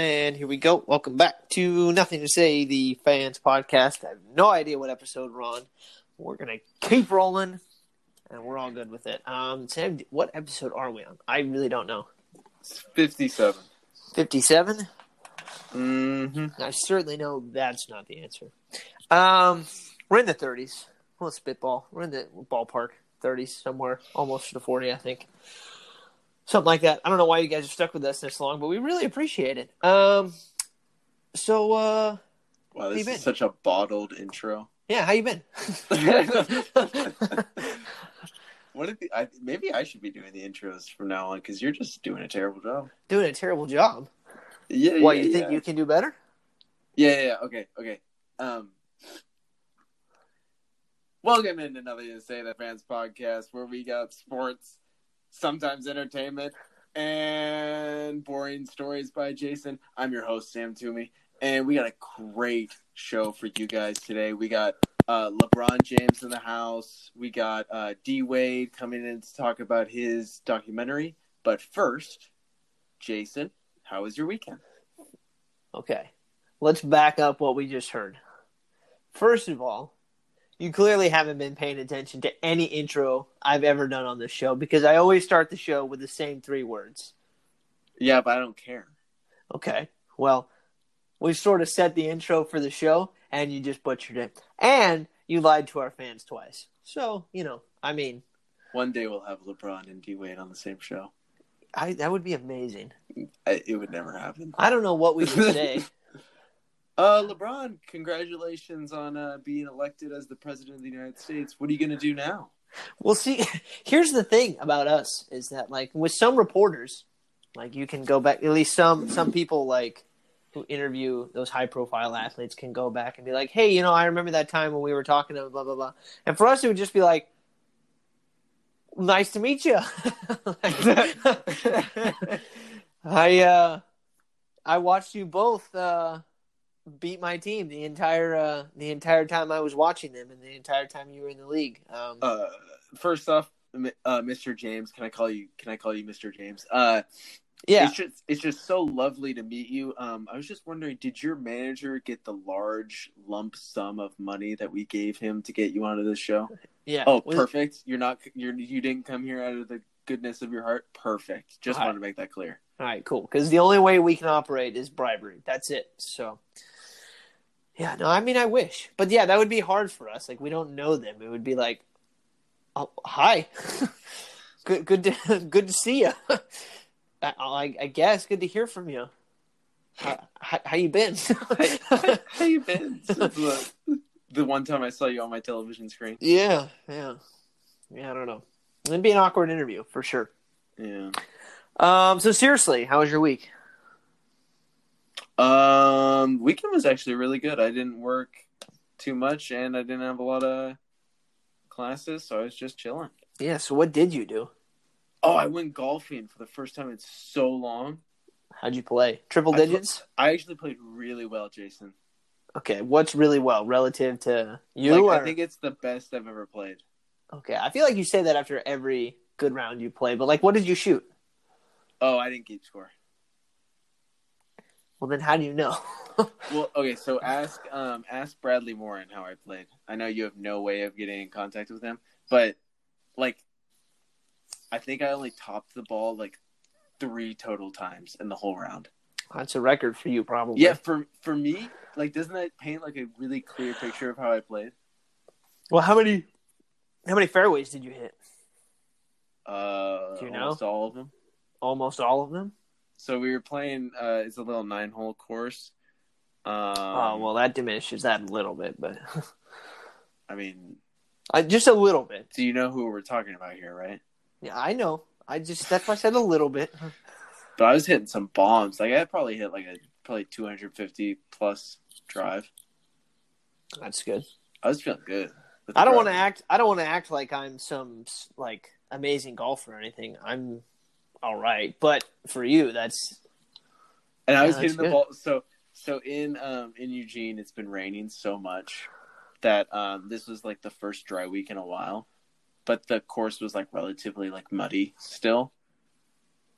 And here we go. Welcome back to Nothing to Say, the fans podcast. I have no idea what episode we're on. We're gonna keep rolling, and we're all good with it. Um, Sam, what episode are we on? I really don't know. It's 57. Fifty-seven. Mm-hmm. I certainly know that's not the answer. Um, we're in the thirties. Well, spitball. We're in the ballpark, thirties somewhere, almost to the forty, I think. Something like that. I don't know why you guys are stuck with us this long, but we really appreciate it. Um, so uh, Wow, this been? is such a bottled intro. yeah, how you been? What if the, I, maybe I should be doing the intros from now on because you're just doing a terrible job. Doing a terrible job. Yeah. What yeah, you think yeah. you can do better? Yeah, yeah, yeah. Okay, okay. Um, welcome into another Say That Fans podcast where we got sports, sometimes entertainment, and boring stories by Jason. I'm your host, Sam Toomey, and we got a great show for you guys today. We got uh, LeBron James in the house. We got uh, D Wade coming in to talk about his documentary. But first, Jason, how was your weekend? Okay, let's back up what we just heard. First of all, you clearly haven't been paying attention to any intro I've ever done on this show because I always start the show with the same three words. Yeah, but I don't care. Okay, well, we sort of set the intro for the show and you just butchered it. And you lied to our fans twice. So, you know, I mean, One day we'll have LeBron and D Wade on the same show. I, that would be amazing. I, it would never happen. I don't know what we would say. Uh, LeBron, congratulations on uh, being elected as the president of the United States. What are you going to do now? Well, see, here's the thing about us is that like with some reporters, like you can go back. At least some some people like who interview those high profile athletes can go back and be like, hey, you know, I remember that time when we were talking to blah blah blah. And for us, it would just be like, nice to meet you. I uh, I watched you both uh, beat my team the entire uh, the entire time I was watching them, and the entire time you were in the league. Um, Uh, first off, uh, Mr. James, can I call you? Can I call you Mr. James? Uh, yeah, it's just it's just so lovely to meet you. Um, I was just wondering, did your manager get the large lump sum of money that we gave him to get you onto this show? yeah. Oh, Was- perfect. You're not you're you didn't come here out of the goodness of your heart. Perfect. Just All right. wanted to make that clear. All right, cool. Because the only way we can operate is bribery. That's it. So, yeah, no, I mean, I wish, but yeah, that would be hard for us. Like, we don't know them. It would be like, oh, hi, good, good, to, good to see you. I, I, I guess good to hear from you. How, how, how you been? How you been? The, the one time I saw you on my television screen. yeah, yeah, yeah. I don't know. It'd be an awkward interview for sure. Yeah. Um. So seriously, how was your week? Um, weekend was actually really good. I didn't work too much, and I didn't have a lot of classes, so I was just chilling. Yeah. So what did you do? Oh, I went golfing for the first time in so long. How'd you play? Triple I pl- digits? I actually played really well, Jason. Okay, what's really well relative to you? Like, I think it's the best I've ever played. Okay, I feel like you say that after every good round you play, but like, what did you shoot? Oh, I didn't keep score. Well, then how do you know? Well, okay, so ask um ask Bradley Morin how I played. I know you have no way of getting in contact with him, but like I think I only topped the ball like three total times in the whole round. That's a record for you, probably. Yeah, for for me, like doesn't that paint like a really clear picture of how I played? Well, how many, how many fairways did you hit? Uh Do you know? all of them. Almost all of them. So we were playing uh it's a little nine hole course. Um oh well, that diminishes that a little bit, but I mean, uh, just a little bit. do you know who we're talking about here, right? Yeah, I know. I just that's why I said a little bit. But I was hitting some bombs. Like I probably hit like a probably 250 plus drive. That's good. I was feeling good. I don't want to act. I don't want to act like I'm some like amazing golfer or anything. I'm all right, but for you, that's And I was Yeah, hitting the ball. So so in um in Eugene, it's been raining so much that um this was like the first dry week in a while. But the course was like relatively like muddy still.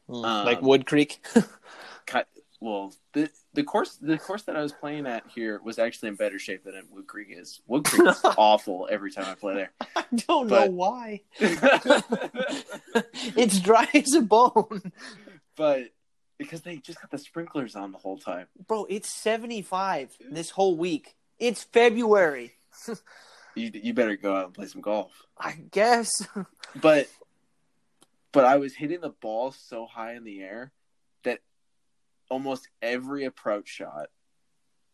mm, Um, like Wood Creek. Ki- well, the the course the course that I was playing at here was actually in better shape than Wood Creek is. Wood Creek is awful every time I play there. I don't But- know why. it's dry as a bone. but because they just got the sprinklers on the whole time. Bro, it's 75 this whole week. It's February. You you better go out and play some golf. I guess. But but I was hitting the ball so high in the air almost every approach shot,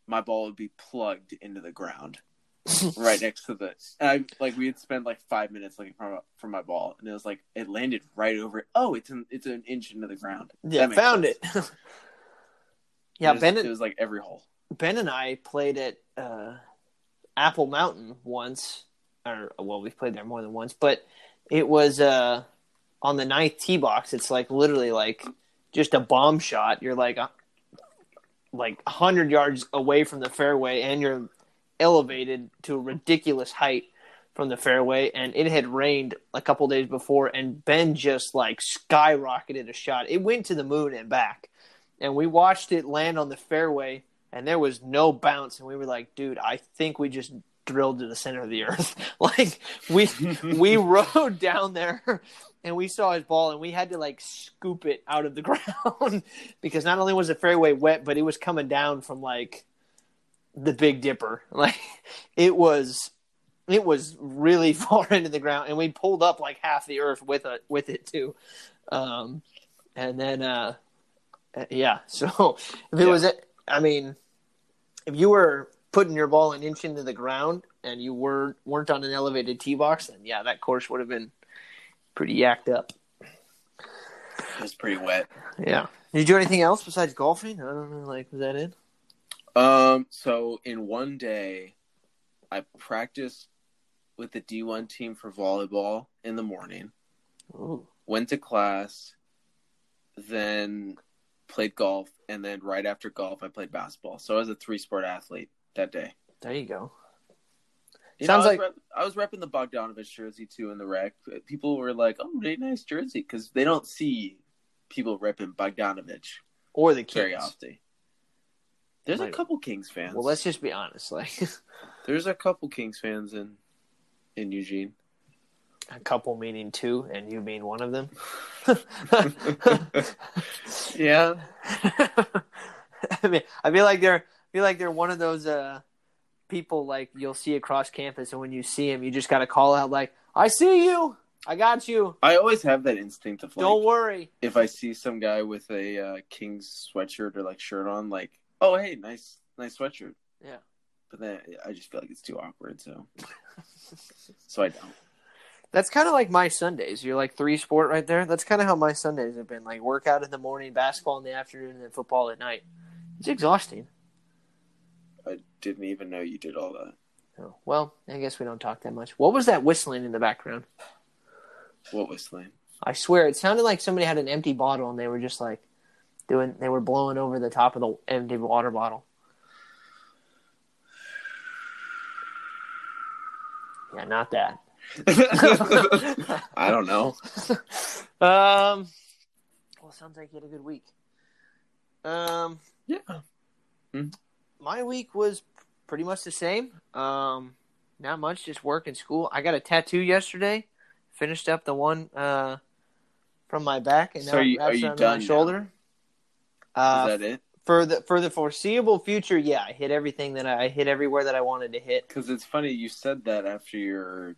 my ball would be plugged into the ground right next to the. And I like we had spent like five minutes looking for my, for my ball, and it was like it landed right over. Oh, it's an it's an inch into the ground. yeah, found sense. it. yeah, it was, Ben, it was like every hole. Ben and I played at uh, Apple Mountain once, or well, we've played there more than once, but it was uh, on the ninth tee box. It's like literally like just a bomb shot. You're like uh, a, like hundred yards away from the fairway, and you're elevated to a ridiculous height from the fairway. And it had rained a couple days before, and Ben just like skyrocketed a shot. It went to the moon and back, and we watched it land on the fairway and there was no bounce and we were like dude i think we just drilled to the center of the earth. Like we we rode down there and we saw his ball and we had to like scoop it out of the ground because not only was the fairway wet but it was coming down from like the big dipper. Like it was it was really far into the ground and we pulled up like half the earth with it with it too. Um and then uh uh, yeah. So if it Yeah. was i mean if you were putting your ball an inch into the ground and you were weren't on an elevated tee box then yeah that course would have been pretty yacked up It was pretty wet. yeah did you do anything else besides golfing i don't know like was that it Um. So in one day, I practiced with the D one team for volleyball in the morning. Ooh. Went to class, then played golf, and then right after golf, I played basketball. So I was a three sport athlete that day. there you go You Sounds know, I was like- rep- I was repping the Bogdanovich jersey too in the rec. People were like, "Oh, really nice jersey," because they don't see people repping Bogdanovich or the very Kings. often. There's a Right. couple Kings fans. well let's just be honest like There's a couple Kings fans in in Eugene. a couple meaning two and you mean one of them yeah. I mean, I feel like they're I feel like they're one of those uh, people like you'll see across campus, and when you see them, you just got to call out like, "I see you, I got you. I always have that instinct of like, Don't worry." if I see some guy with a uh, Kings sweatshirt or like shirt on, like, oh hey, nice, nice sweatshirt. Yeah. But then I just feel like it's too awkward, so so I don't. That's kind of like my Sundays. You're like three sport right there. That's kind of how my Sundays have been. Like workout in the morning, basketball in the afternoon, and then football at night. It's exhausting. I didn't even know you did all that. Oh, well, I guess we don't talk that much. What was that whistling in the background? What whistling? I swear it sounded like somebody had an empty bottle and they were just like doing. They were blowing over the top of the empty water bottle. Yeah, not that. I don't know. Um. Well, sounds like you had a good week. Um, Yeah. My week was pretty much the same. Um, not much, just work and school. I got a tattoo yesterday. Finished up the one uh from my back, and So now are you- are you done my shoulder. Uh, Is that it? for the for the foreseeable future, yeah, I hit everything that I, I hit everywhere that I wanted to hit. Because it's funny you said that after your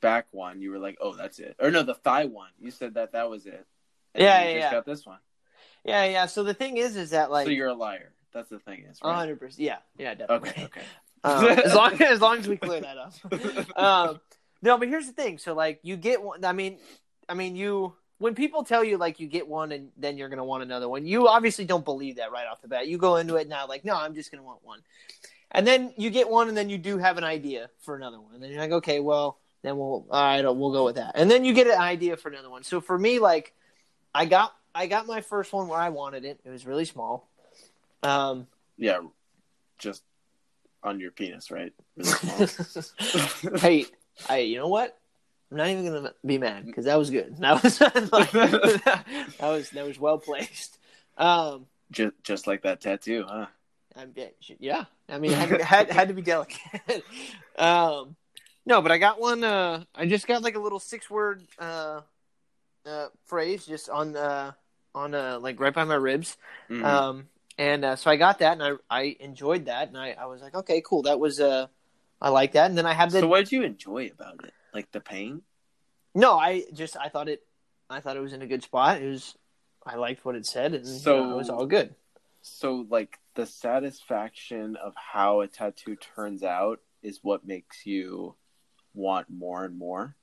back one, you were like, "Oh, that's it," or no, the thigh one. You said that that was it. And Yeah, yeah, just yeah. got this one. Yeah, yeah. So the thing is, is that like so you're a liar. That's the thing, is right? hundred percent. Yeah, yeah, definitely. Okay, okay. Um, as long as long as we clear that up. um, no, but here's the thing. So like you get one. I mean, I mean you. When people tell you like you get one and then you're gonna want another one, you obviously don't believe that right off the bat. You go into it now like, no, I'm just gonna want one, and then you get one, and then you do have an idea for another one, and then you're like, okay, well, then we'll all right, we'll go with that, and then you get an idea for another one. So for me, like, I got I got my first one where I wanted it. It was really small. Um, Yeah, just on your penis, right? Really hey, I you know what? I'm not even gonna be mad because that was good. That was that was that was well placed. Um, Just just like that tattoo, huh? I, yeah, I mean, had, had had to be delicate. um, no, but I got one. Uh, I just got like a little six word uh, uh, phrase just on the on uh, like right by my ribs. Mhm. Um, and uh, so I got that, and I I enjoyed that, and I, I was like, okay, cool, that was uh, I like that, and then I have the so what did you enjoy about it? Like the pain? no, I just I thought it, I thought it was in a good spot. It was, I liked what it said, and so So- it was all good. So like the satisfaction of how a tattoo turns out is what makes you want more and more.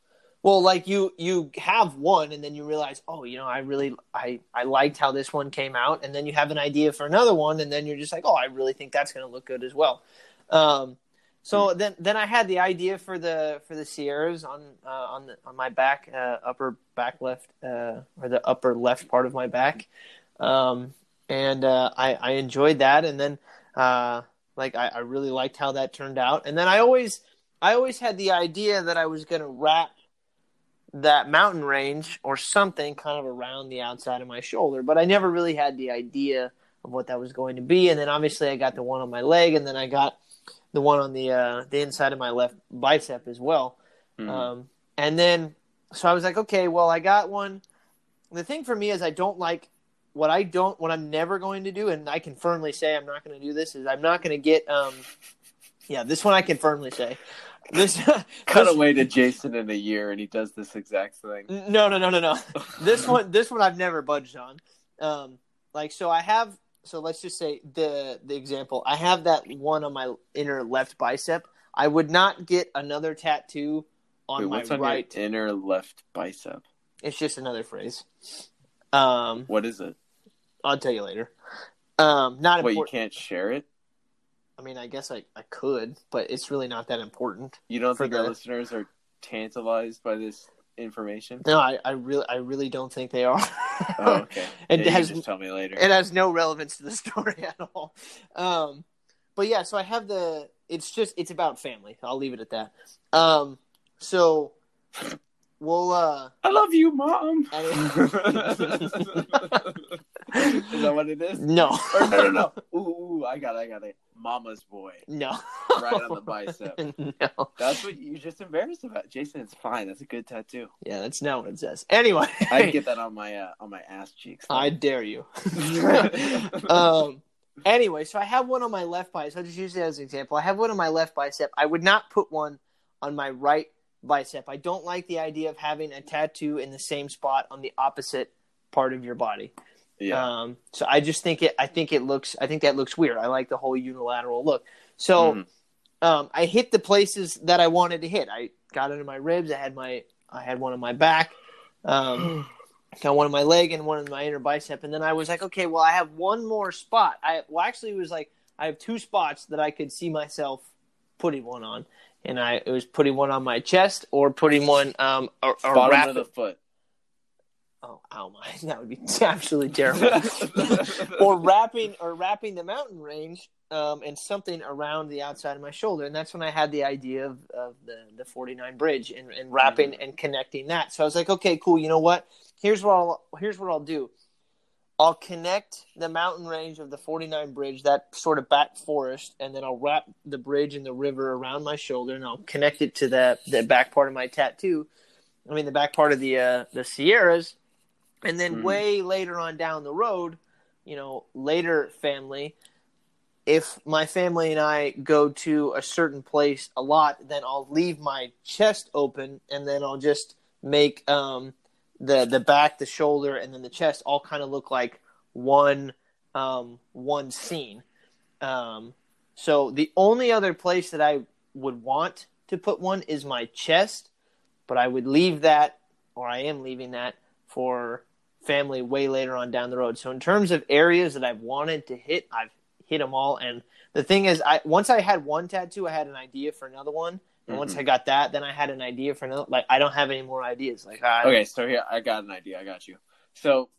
Well, like you you have one, and then you realize, oh, you know, I really I I liked how this one came out, and then you have an idea for another one, and then you're just like, oh, I really think that's going to look good as well. Um, so then then I had the idea for the for the Sierras on uh, on the, on my back uh, upper back left uh, or the upper left part of my back, um, and uh, I I enjoyed that, and then uh, like I, I really liked how that turned out, and then I always I always had the idea that I was going to wrap that mountain range or something kind of around the outside of my shoulder, but I never really had the idea of what that was going to be. And then obviously I got the one on my leg, and then I got the one on the uh, the inside of my left bicep as well. Mhm. Um, and then so I was like, okay, well I got one. The thing for me is I don't like what I don't what I'm never going to do, and I can firmly say I'm not going to do this. Is I'm not going to get um, yeah, this one I can firmly say. This Cut this- away to Jason in a year and he does this exact thing. no, no, no, no, no. this one, this one, I've never budged on. Um, like, so I have. So let's just say the the example. I have that one on my inner left bicep. I would not get another tattoo on Wait, my on right. inner left bicep? It's just another phrase. Um, What is it? I'll tell you later. Um, not Wait, you can't share it? I mean, I guess I, I could, but it's really not that important. You don't think our the- listeners are tantalized by this information? No, I, I really I really don't think they are. Oh, okay. It Yeah, you has can just tell me later. it has no relevance to the story at all. Um, but yeah, so I have the. It's just it's about family. I'll leave it at that. Um, so we'll. uh I love you, mom. I- is that what it is? No, Or no, no, no. Ooh, ooh, I got it, I got it. Mama's boy. no, Right on the bicep. no. That's what you're just embarrassed about. Jason, it's fine. That's a good tattoo. Yeah, that's not what it says. Anyway, I'd get that on my uh, on my ass cheeks. I dare you. um. Anyway, so I have one on my left bicep. I'll just use it as an example. I have one on my left bicep. I would not put one on my right bicep. I don't like the idea of having a tattoo in the same spot on the opposite part of your body. Yeah. Um, so I just think it. I think it looks. I think that looks weird. I like the whole unilateral look. So Mhm. um, I hit the places that I wanted to hit. I got it in my ribs. I had my. I had one on my back. Um, got one on my leg and one on my inner bicep. And then I was like, okay, well, I have one more spot. I well, actually, it was like I have two spots that I could see myself putting one on. And I it was putting one on my chest or putting one um or, or Bottom wrap of the foot. Oh, ow my! That would be absolutely terrible. or wrapping or wrapping the mountain range um, and something around the outside of my shoulder, and that's when I had the idea of, of the the 49 bridge and, and wrapping Mm-hmm. and connecting that. So I was like, okay, cool. You know what? Here's what I'll here's what I'll do. I'll connect the mountain range of the 49 bridge, that sort of back forest, and then I'll wrap the bridge and the river around my shoulder, and I'll connect it to the the back part of my tattoo. I mean, the back part of the uh, the Sierras, and then Mhm. way later on down the road, you know, later family. If my family and I go to a certain place a lot, then I'll leave my chest open, and then I'll just make um, the the back, the shoulder, and then the chest all kind of look like one um, one scene. Um, so the only other place that I would want to put one is my chest, but I would leave that, or I am leaving that for family way later on down the road. So in terms of areas that I've wanted to hit, I've hit them all. And the thing is, I once I had one tattoo, I had an idea for another one. And once Mhm. I got that, then I had an idea for another. Like I don't have any more ideas. Like I, Okay, so here I got an idea. I got you. So,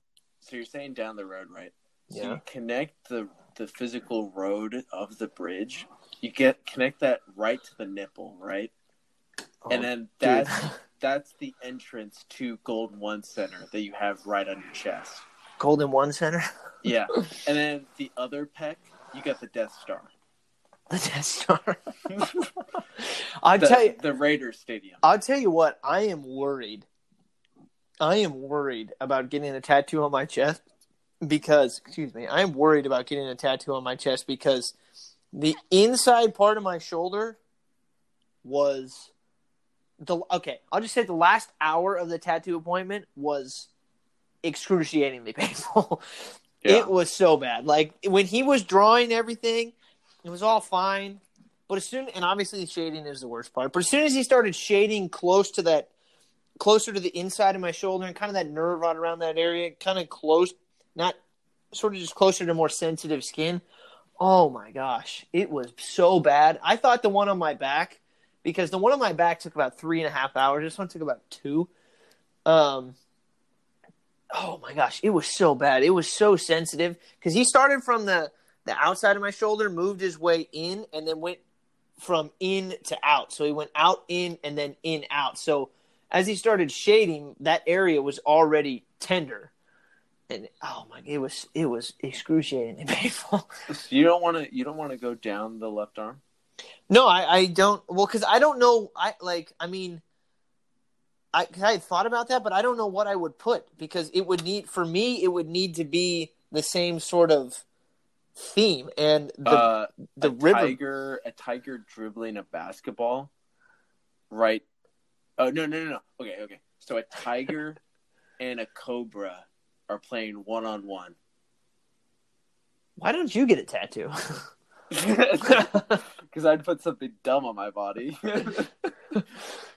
so you're saying down the road, right? So Yeah. you connect the the physical road of the bridge. You get connect that right to the nipple, right? Oh, and then that's that's the entrance to Gold One Center that you have right on your chest. Golden One Center. Yeah, and then the other peck, you got the Death Star. The Death Star. The, tell you. the Raiders Stadium. I'll tell you what. I am worried. I am worried about getting a tattoo on my chest because, excuse me, I am worried about getting a tattoo on my chest because the inside part of my shoulder was the okay. I'll just say the last hour of the tattoo appointment was excruciatingly painful. It was so bad. Like when he was drawing everything, it was all fine. But as soon and obviously shading is the worst part. But as soon as he started shading close to that closer to the inside of my shoulder and kind of that nerve right around that area, kind of close not sort of just closer to more sensitive skin. Oh my gosh. It was so bad. I thought the one on my back, because the one on my back took about three and a half hours. This one took about two. Um oh my gosh, it was so bad. It was so sensitive because he started from the the outside of my shoulder, moved his way in, and then went from in to out. So he went out, in, and then in, out. So as he started shading, that area was already tender, and oh my, it was it was excruciatingly painful. You don't want to. You don't want to go down the left arm. No, I, I don't. Well, because I don't know. I like. I mean, I I had thought about that, but I don't know what I would put because it would need for me. It would need to be the same sort of theme, and the uh, the a river. tiger, a tiger dribbling a basketball, right? Oh no, no, no, no. Okay, okay. So a tiger and a cobra are playing one on one. Why don't you get a tattoo? Because I'd put something dumb on my body.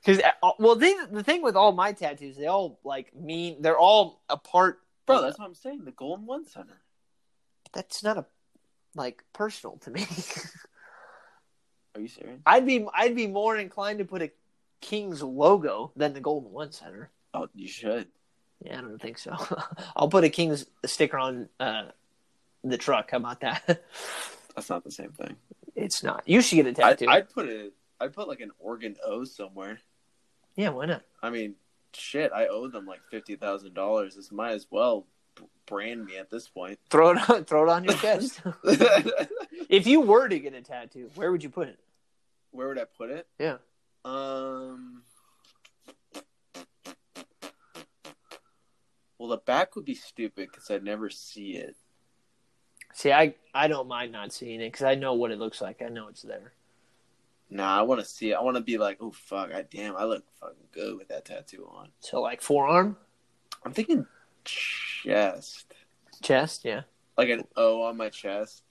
Because well, the the thing with all my tattoos, they all like mean they're all a part. Bro, that's what I'm saying. The Golden One Center. That's not a like personal to me. Are you serious? I'd be I'd be more inclined to put a King's logo than the Golden One Center. Oh, you should. Yeah, I don't think so. I'll put a King's sticker on uh, the truck. How about that? That's not the same thing. it's not. You should get a tattoo. I'd put it. I'd put like an Oregon O somewhere. Yeah, why not? I mean, shit. I owe them like fifty thousand dollars. This might as well brand me at this point. Throw it on, throw it on your chest. if you were to get a tattoo, where would you put it? Where would I put it? Yeah. Um. Well, the back would be stupid because I'd never see it. See, I I don't mind not seeing it because I know what it looks like. I know it's there. Nah, I want to see it. I want to be like, oh fuck, I damn, I look fucking good with that tattoo on. So like forearm, I'm thinking chest, chest, yeah. like an O on my chest,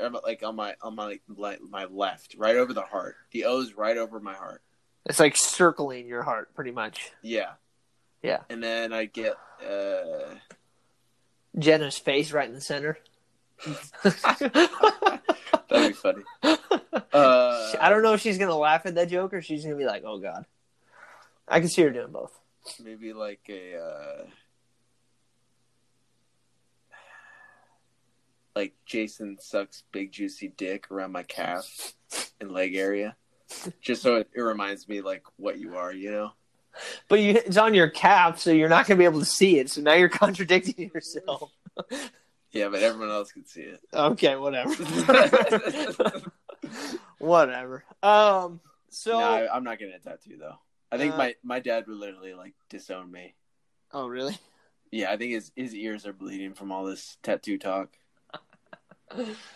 or like on my on my like my left, right over the heart. The O's right over my heart. It's like circling your heart, pretty much. Yeah, Yeah. and then I get uh Jenna's face right in the center. that'd be funny. Uh, I don't know if she's gonna laugh at that joke or she's gonna be like, "Oh God." I can see her doing both. maybe like a uh like Jason sucks big juicy dick around my calf and leg area. Just so it, it reminds me like what you are, you know? But you, it's on your calf, so you're not gonna be able to see it. So now you're contradicting yourself. Yeah, but everyone else can see it. Okay, whatever. whatever. Um. So. no, I, I'm not getting a tattoo though. I think Uh, my my dad would literally like disown me. Oh really? Yeah, I think his his ears are bleeding from all this tattoo talk.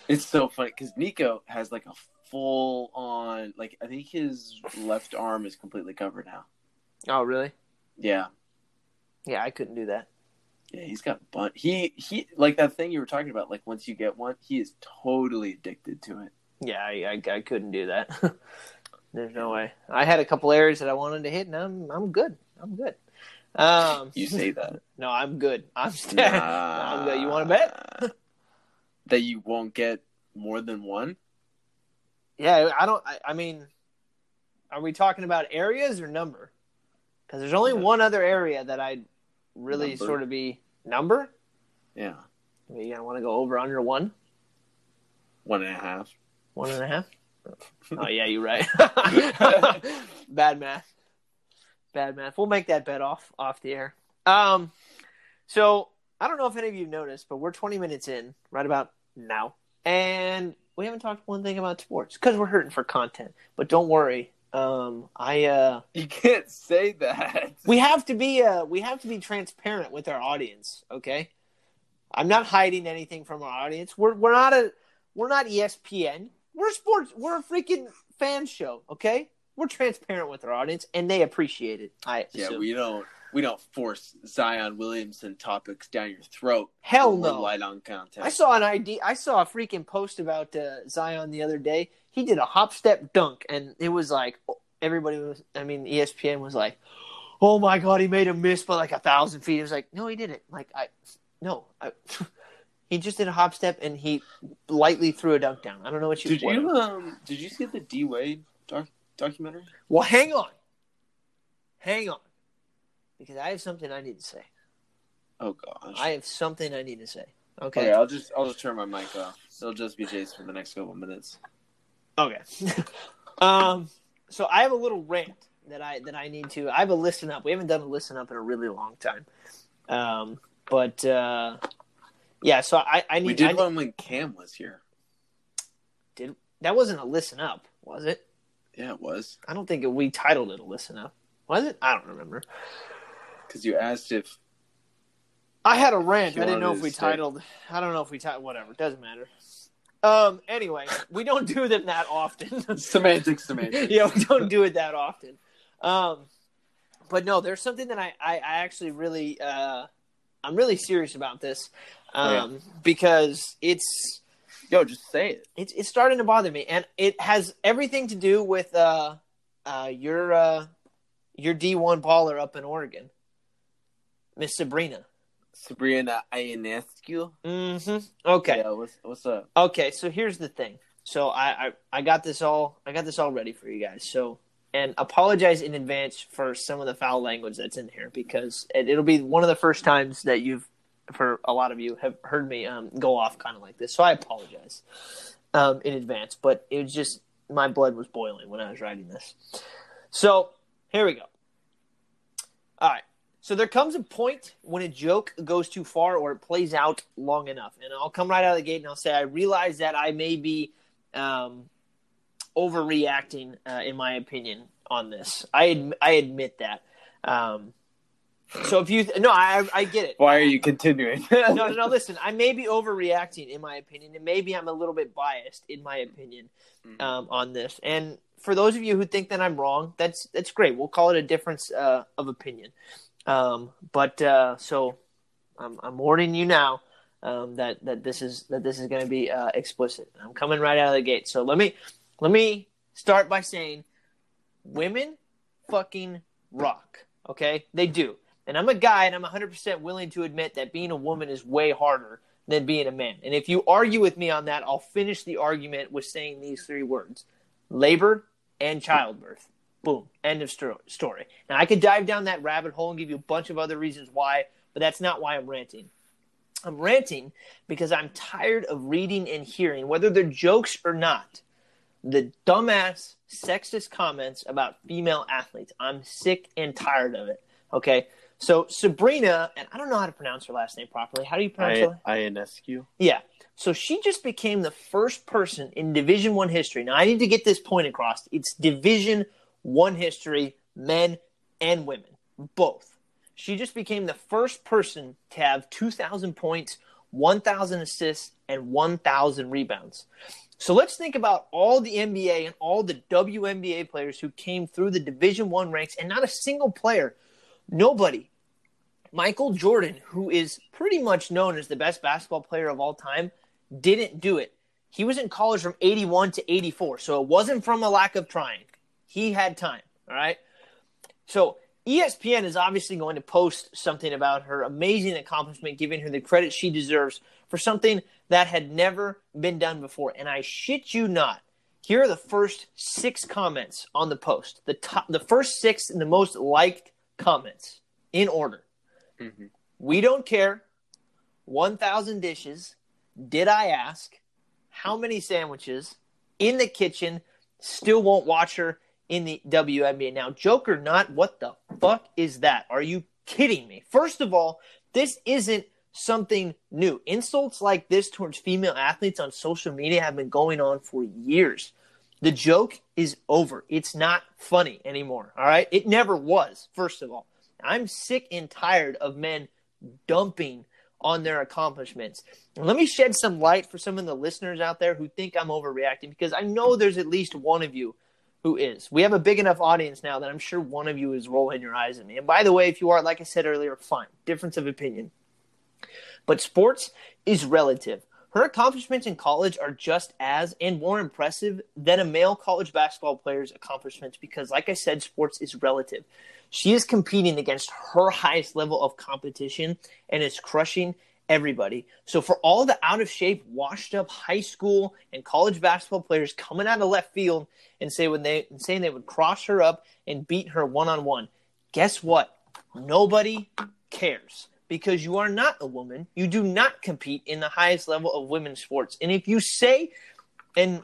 It's so funny because Nico has like a full on like I think his left arm is completely covered now. Oh really? Yeah, Yeah, I couldn't do that. Yeah, he's got bun. He he like that thing you were talking about. Like once you get one, he is totally addicted to it. Yeah, I, I, I couldn't do that. There's no way. I had a couple areas that I wanted to hit, and I'm I'm good. I'm good. Um, You say that. no, I'm good. I'm st- I'm good. You want to bet? that you won't get more than one? Yeah, I don't. I, I mean, are we talking about areas or number? Because there's only Yeah. one other area that I'd really Number. sort of be number. Yeah, You gonna want to go over under one, one and a half. one and a half. Oh yeah, you're right. Bad math. Bad math. We'll make that bet off off the air. Um, so I don't know if any of you noticed, but we're 20 minutes in right about now, and we haven't talked one thing about sports because we're hurting for content. But don't worry, um, I uh, You can't say that. we have to be uh, we have to be transparent with our audience. Okay, I'm not hiding anything from our audience. We're we're not a we're not ESPN. We're sports. We're a freaking fan show. Okay, we're transparent with our audience, and they appreciate it. I Yeah, assume. we don't we don't force Zion Williamson topics down your throat. hell no. Light on content. I saw an ID. I saw a freaking post about uh, Zion the other day. He did a hop step dunk, and it was like everybody was. I mean, ESPN was like, "Oh my god, he made a miss by like a thousand feet." It was like, no, he didn't. Like I, no, I, he just did a hop step and he lightly threw a dunk down. I don't know what you. Did you um did you see the D Wade doc- documentary? Well, hang on, hang on, because I have something I need to say. Oh gosh. I have something I need to say. okay. Okay. I'll just I'll just turn my mic off. It'll just be Jason for the next couple minutes. Okay. um, so I have a little rant that I that I need to. I have a listen up. We haven't done a listen up in a really long time. Um, but uh, yeah. So I I need. We did I, one when Cam was here. Did that wasn't a listen up, was it? Yeah, it was I don't think it, we titled it a listen up. Was it? I don't remember. because you asked if I had a rant. I didn't know if we titled. I don't know if we titled. Whatever. Doesn't matter. Um. Anyway, we don't do them that often. semantics, semantics. yeah, we don't do it that often. Um, but no, there's something that I, I, I actually really, uh, I'm really serious about this, um, because it's, Yo, just say it. it's, it's starting to bother me, and it has everything to do with, uh, uh, your, uh, your D1 baller up in Oregon, Miss Sabrina. Sabrina Ionescu. Mm-hmm. Okay. Yeah, what's what's up? Okay, so here's the thing. So I, I I got this all I got this all ready for you guys. So and apologize in advance for some of the foul language that's in here because it, it'll be one of the first times that you've for a lot of you have heard me um, go off kind of like this. So I apologize um, in advance, but it was just my blood was boiling when I was writing this. So here we go. All right. So there comes a point when a joke goes too far or it plays out long enough, and I'll come right out of the gate and I'll say I realize that I may be um, overreacting, uh, in my opinion, on this. I adm- I admit that. Um, so if you no, I I get it. Why are you continuing? no, no, no. Listen, I may be overreacting in my opinion, and maybe I'm a little bit biased in my opinion Mhm. um, on this. And for those of you who think that I'm wrong, that's that's great. We'll call it a difference uh, of opinion. Um, but uh, so I'm, I'm warning you now um, that that this is that this is going to be uh, explicit. I'm coming right out of the gate. So let me let me start by saying, women fucking rock. Okay, they do. And I'm a guy, and I'm 100% willing to admit that being a woman is way harder than being a man. And if you argue with me on that, I'll finish the argument with saying these three words labor and childbirth. Boom. End of story. Now, I could dive down that rabbit hole and give you a bunch of other reasons why, but that's not why I'm ranting. I'm ranting because I'm tired of reading and hearing, whether they're jokes or not, the dumbass sexist comments about female athletes. I'm sick and tired of it. Okay. So Sabrina, and I don't know how to pronounce her last name properly. How do you pronounce her? Ionescu. Yeah. So she just became the first person in Division One history. Now I need to get this point across. It's Division One history, men and women, both. She just became the first person to have 2,000 points, 1,000 assists, and 1,000 rebounds. So let's think about all the NBA and all the WNBA players who came through the Division One ranks, and not a single player, nobody Michael Jordan, who is pretty much known as the best basketball player of all time, didn't do it. He was in college from 81 to 84, so it wasn't from a lack of trying. He had time, all right? So ESPN is obviously going to post something about her amazing accomplishment, giving her the credit she deserves for something that had never been done before. And I shit you not. Here are the first six comments on the post. The top, the first six and the most liked comments in order. Mhm. We don't care. 1,000 dishes. Did I ask? How many sandwiches? In the kitchen. Still won't watch her in the WNBA. Now, Joker, not, what the fuck is that? Are you kidding me? First of all, this isn't something new. Insults like this towards female athletes on social media have been going on for years. The joke is over. It's not funny anymore. All right. It never was, first of all. I'm sick and tired of men dumping on their accomplishments. Let me shed some light for some of the listeners out there who think I'm overreacting because I know there's at least one of you who is. We have a big enough audience now that I'm sure one of you is rolling your eyes at me. And by the way, if you are, like I said earlier, fine. Difference of opinion. But sports is relative. Her accomplishments in college are just as and more impressive than a male college basketball player's accomplishments because, like I said, sports is relative. She is competing against her highest level of competition and is crushing everybody. So, for all the out of shape, washed up high school and college basketball players coming out of left field and say when they saying they would cross her up and beat her one on one, guess what? Nobody cares because you are not a woman. You do not compete in the highest level of women's sports. And if you say, and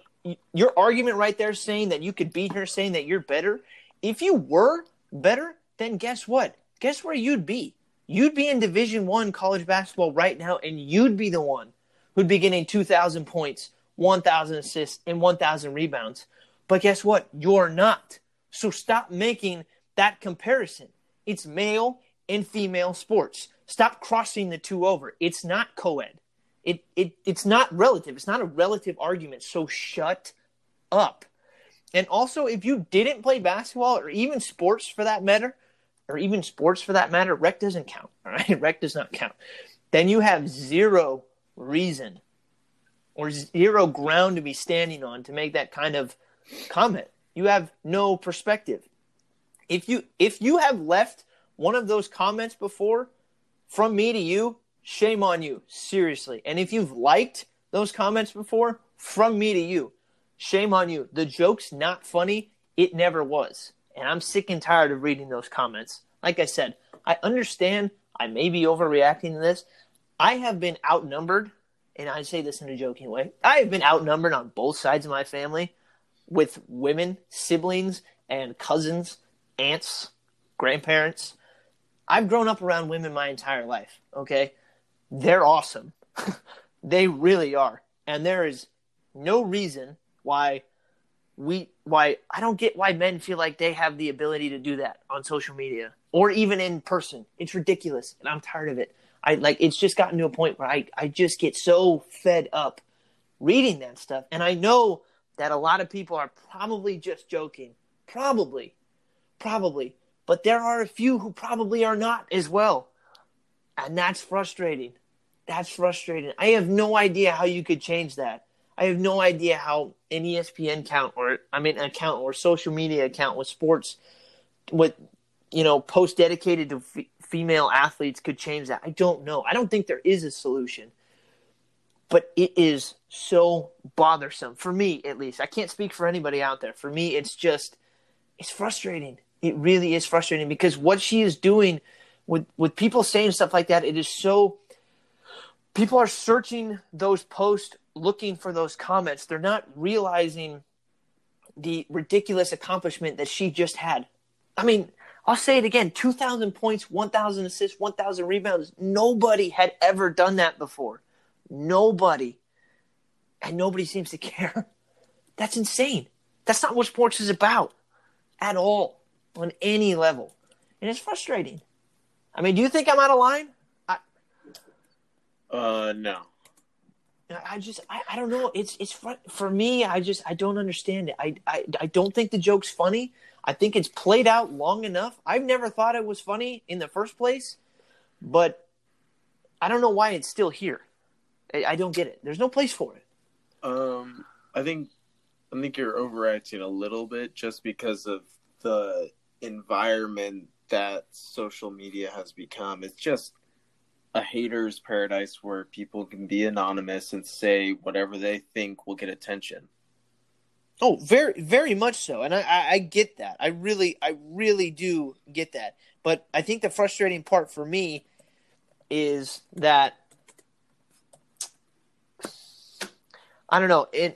your argument right there saying that you could beat her, saying that you're better, if you were better, then guess what? Guess where you'd be? You'd be in Division One college basketball right now, and you'd be the one who'd be getting 2,000 points, 1,000 assists, and 1,000 rebounds. But guess what? You're not. So stop making that comparison. It's male and female sports. Stop crossing the two over. It's not co-ed. It, it it's not relative. It's not a relative argument. So shut up. And also, if you didn't play basketball or even sports for that matter, or even sports for that matter, rec doesn't count. All right, rec does not count. Then you have zero reason or zero ground to be standing on to make that kind of comment. You have no perspective. If you if you have left one of those comments before from me to you, shame on you, seriously. And if you've liked those comments before, from me to you, shame on you. The joke's not funny. It never was. And I'm sick and tired of reading those comments. Like I said, I understand I may be overreacting to this. I have been outnumbered, and I say this in a joking way. I have been outnumbered on both sides of my family with women, siblings, and cousins, aunts, grandparents. I've grown up around women my entire life, okay? They're awesome. they really are. And there is no reason why we why I don't get why men feel like they have the ability to do that on social media or even in person. It's ridiculous and I'm tired of it. I like it's just gotten to a point where I I just get so fed up reading that stuff and I know that a lot of people are probably just joking. Probably. Probably. But there are a few who probably are not as well. And that's frustrating. That's frustrating. I have no idea how you could change that. I have no idea how an ESPN account or I mean an account or social media account with sports with you know post dedicated to f- female athletes could change that. I don't know. I don't think there is a solution. But it is so bothersome for me at least. I can't speak for anybody out there. For me it's just it's frustrating. It really is frustrating because what she is doing with with people saying stuff like that, it is so people are searching those posts looking for those comments. They're not realizing the ridiculous accomplishment that she just had. I mean, I'll say it again 2,000 points, 1,000 assists, 1,000 rebounds. Nobody had ever done that before. Nobody. And nobody seems to care. That's insane. That's not what sports is about at all on any level. And it's frustrating. I mean, do you think I'm out of line? I, uh, no. I just I, I don't know. It's it's for me. I just I don't understand it. I, I I don't think the joke's funny. I think it's played out long enough. I've never thought it was funny in the first place, but I don't know why it's still here. I, I don't get it. There's no place for it. Um, I think I think you're overacting a little bit just because of the environment that social media has become. It's just a hater's paradise where people can be anonymous and say whatever they think will get attention. Oh, very, very much so, and I, I, I, get that. I really, I really do get that. But I think the frustrating part for me is that I don't know. In,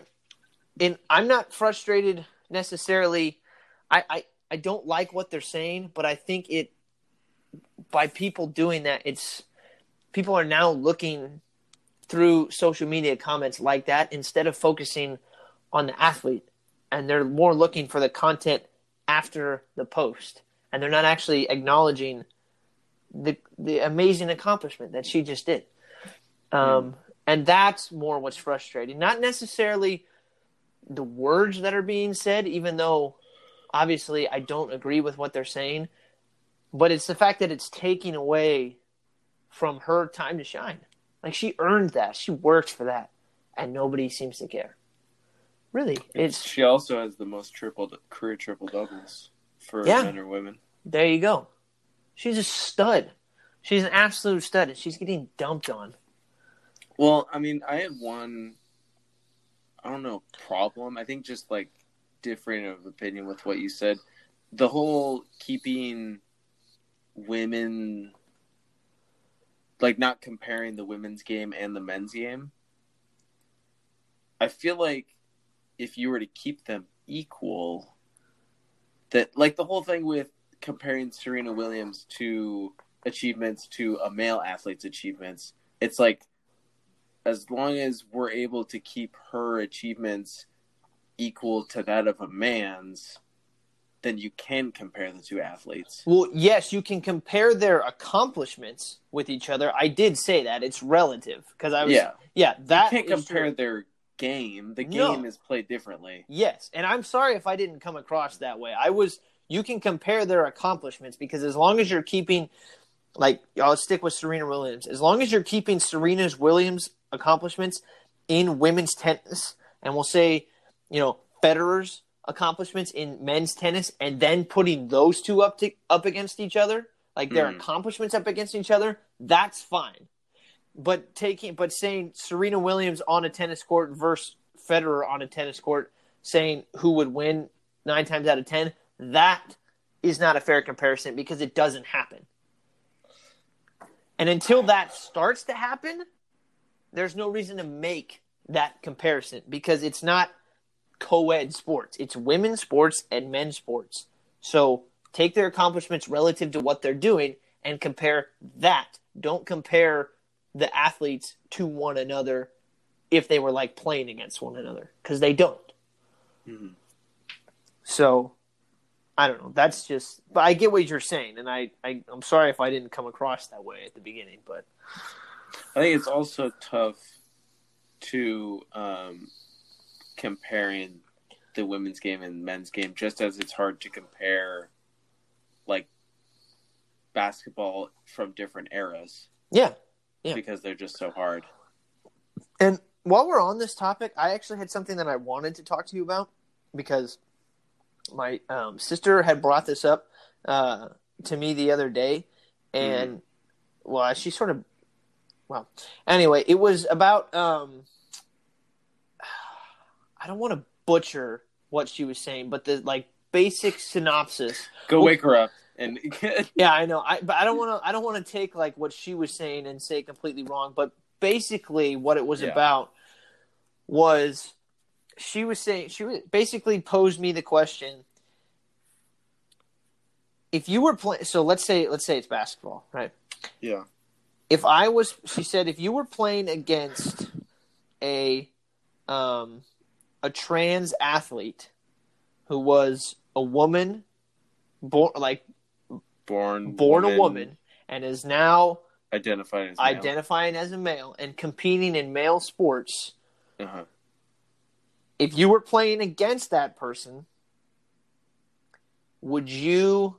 in, I'm not frustrated necessarily. I, I, I don't like what they're saying, but I think it by people doing that, it's people are now looking through social media comments like that instead of focusing on the athlete. And they're more looking for the content after the post. And they're not actually acknowledging the the amazing accomplishment that she just did. Um, and that's more what's frustrating. Not necessarily the words that are being said even though obviously i don't agree with what they're saying but it's the fact that it's taking away from her time to shine like she earned that she worked for that and nobody seems to care really it's She also has the most triple career triple doubles for Yeah. men or women. There you go. She's a stud. She's an absolute stud, and she's getting dumped on. Well, I mean, I had one. I don't know problem. I think just like different of opinion with what you said. The whole keeping women like not comparing the women's game and the men's game. I feel like if you were to keep them equal, that like the whole thing with comparing Serena Williams to achievements to a male athlete's achievements, it's like as long as we're able to keep her achievements equal to that of a man's, then you can compare the two athletes. Well, yes, you can compare their accomplishments with each other. I did say that it's relative because I was Yeah. yeah that you can't compare true. their game. The No. game is played differently. Yes, and I'm sorry if I didn't come across that way. I was you can compare their accomplishments because as long as you're keeping like I'll stick with Serena Williams. As long as you're keeping Serena's Williams accomplishments in women's tennis and we'll say, you know, Federer's accomplishments in men's tennis and then putting those two up to up against each other, like their Mhm. accomplishments up against each other, that's fine. But taking but saying Serena Williams on a tennis court versus Federer on a tennis court, saying who would win nine times out of ten, that is not a fair comparison because it doesn't happen. And until that starts to happen, there's no reason to make that comparison because it's not co-ed sports. It's women's sports and men's sports. So take their accomplishments relative to what they're doing and compare that. Don't compare the athletes to one another if they were like playing against one another because they don't. Mhm. So I don't know. That's just, but I get what you're saying, and I, I I'm sorry if I didn't come across that way at the beginning, but I think it's also tough to um, comparing the women's game and men's game, just as it's hard to compare like basketball from different eras yeah. Yeah. because they're just so hard. And while we're on this topic, I actually had something that I wanted to talk to you about because my um, sister had brought this up uh, to me the other day, and well, she sort of well, anyway, it was about um, I don't want to butcher what she was saying, but the like basic synopsis Go wake her up and yeah, I know. I but I don't want to. I don't want to take like what she was saying and say completely wrong. But basically, what it was Yeah. about was she was saying she was basically posed me the question: If you were playing, so let's say let's say it's basketball, right? yeah, If I was, she said, if you were playing against a um a trans athlete who was a woman, born like born born a woman and is now identified as male. identifying as a male and competing in male sports, uh-huh. if you were playing against that person, would you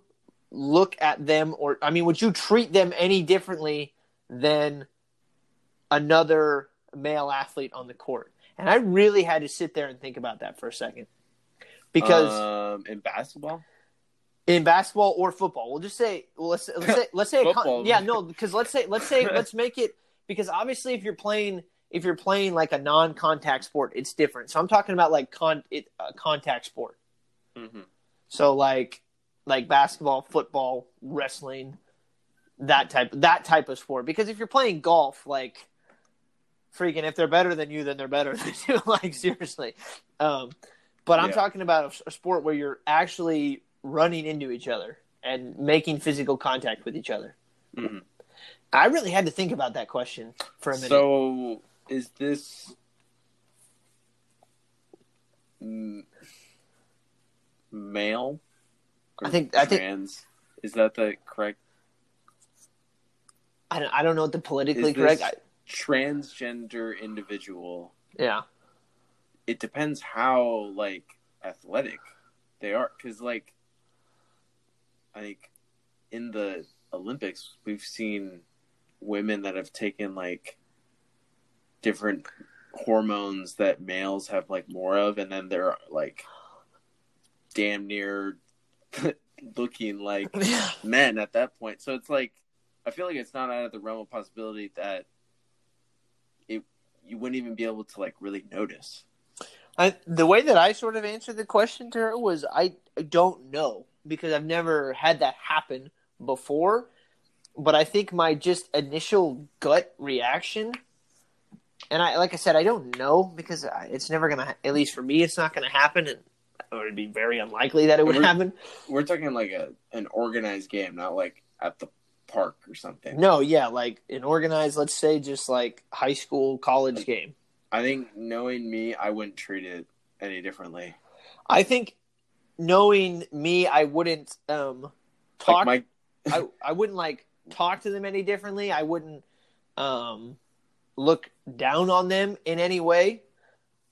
look at them or I mean would you treat them any differently than another male athlete on the court? And I really had to sit there and think about that for a second. Because um, in basketball, in basketball or football. We'll just say well, let's let's say let's say con- yeah no because let's say let's say let's make it because obviously if you're playing if you're playing like a non-contact sport it's different. So I'm talking about like con it, uh, contact sport. hmm So like like basketball, football, wrestling, that type that type of sport. Because if you're playing golf, like freaking if they're better than you, then they're better than you. like seriously. Um, but I'm Yeah. talking about a, a sport where you're actually running into each other and making physical contact with each other. hmm I really had to think about that question for a minute. So is this male? I think- I think- Is that the correct I don't, I don't know what the politically Is correct. Transgender individual? yeah, It depends how like athletic they are, because like I think in the Olympics we've seen women that have taken like different hormones that males have like more of, and then they're like damn near looking like men at that point. So it's like I feel like it's not out of the realm of possibility that you wouldn't even be able to like really notice. I, the way that I sort of answered the question to her was I don't know because I've never had that happen before. But I think my just initial gut reaction, and I like I said, I don't know because I- it's never gonna. At least for me, it's not gonna happen, and it would be very unlikely that it would We're- happen. We're talking like a an organized game, not like at the park or something. No, yeah, like an organized, let's say, just like high school, college game. I think knowing me, I wouldn't treat it any differently. I think knowing me, I wouldn't um talk. Like my I I wouldn't like talk to them any differently. I wouldn't um look down on them in any way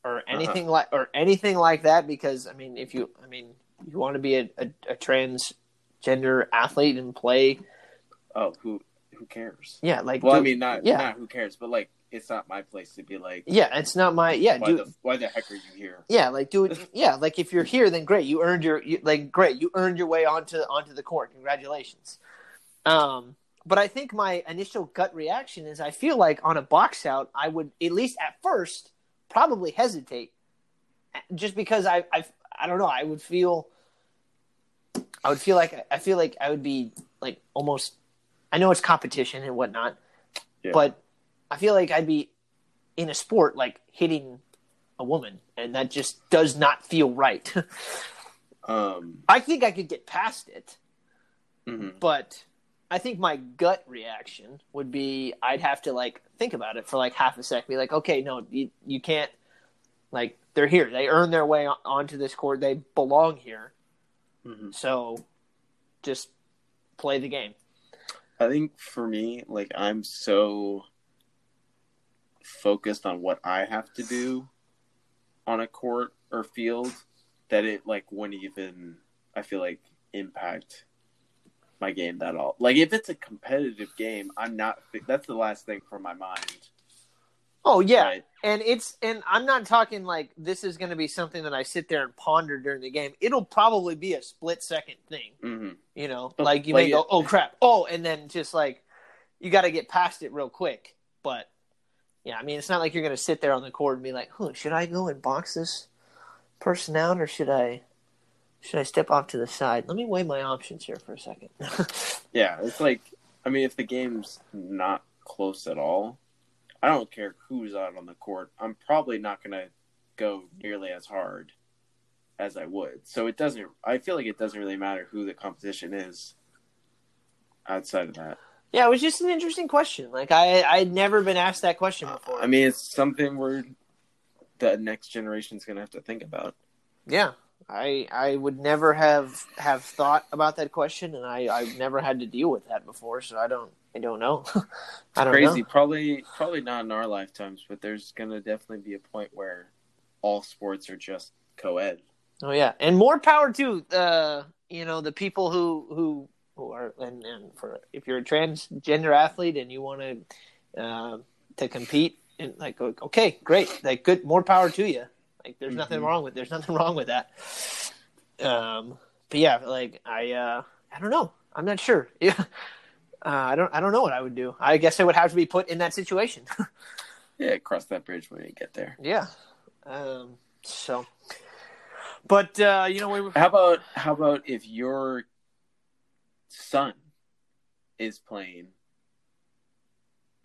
or anything like or anything like that because I mean if you I mean you want to be a, a, a transgender athlete and play oh who who cares? yeah like Well, I mean not yeah. not who cares, but like it's not my place to be like yeah it's not my yeah why do the why the heck are you here? yeah like do it yeah like if you're here then great you earned your you, like great you earned your way onto onto the court congratulations um but i think my initial gut reaction is i feel like on a box out i would at least at first probably hesitate just because i i, I don't know i would feel i would feel like i feel like i would be like almost i know it's competition and whatnot Yeah. but i feel like i'd be in a sport like hitting a woman and that just does not feel right Um i think i could get past it mhm. but I think my gut reaction would be I'd have to like think about it for like half a sec, be like, okay, no, you, you can't. Like they're here, they earn their way on, onto this court, they belong here, Mhm. so just play the game. I think for me, like I'm so focused on what I have to do on a court or field that it like wouldn't even I feel like impact my game that all. Like if it's a competitive game, I'm not that's the last thing from my mind. Oh yeah, Right? and it's and I'm not talking like this is going to be something that I sit there and ponder during the game. It'll probably be a split second thing. hmm You know, like you like, may go, "Oh crap!" Oh, and then just like you got to get past it real quick. But yeah, I mean, it's not like you're going to sit there on the court and be like, "Huh, should I go and box this person out, or should I should I step off to the side?" Let me weigh my options here for a second. Yeah, it's like I mean if the game's not close at all, I don't care who's out on the court. I'm probably not going to go nearly as hard as I would. So it doesn't I feel like it doesn't really matter who the competition is outside of that. yeah, it was just an interesting question. Like I I'd never been asked that question uh, before. I mean, it's something where the next generation's going to have to think about. Yeah, I I would never have have thought about that question, and I I've never had to deal with that before, so I don't I don't know. I don't Crazy, know. probably probably not in our lifetimes, but there's going to definitely be a point where all sports are just co-ed. Oh yeah, and more power to uh you know the people who who who are and, and for if you're a transgender athlete and you want to uh, to compete and like okay great. Like good more power to you. Like there's nothing Mhm. wrong with there's nothing wrong with that. Um but yeah like I uh I don't know. I'm not sure. Yeah uh, I don't I don't know what I would do I guess I would have to be put in that situation Yeah, cross that bridge when you get there. yeah um so but uh you know we were How about how about if your son is playing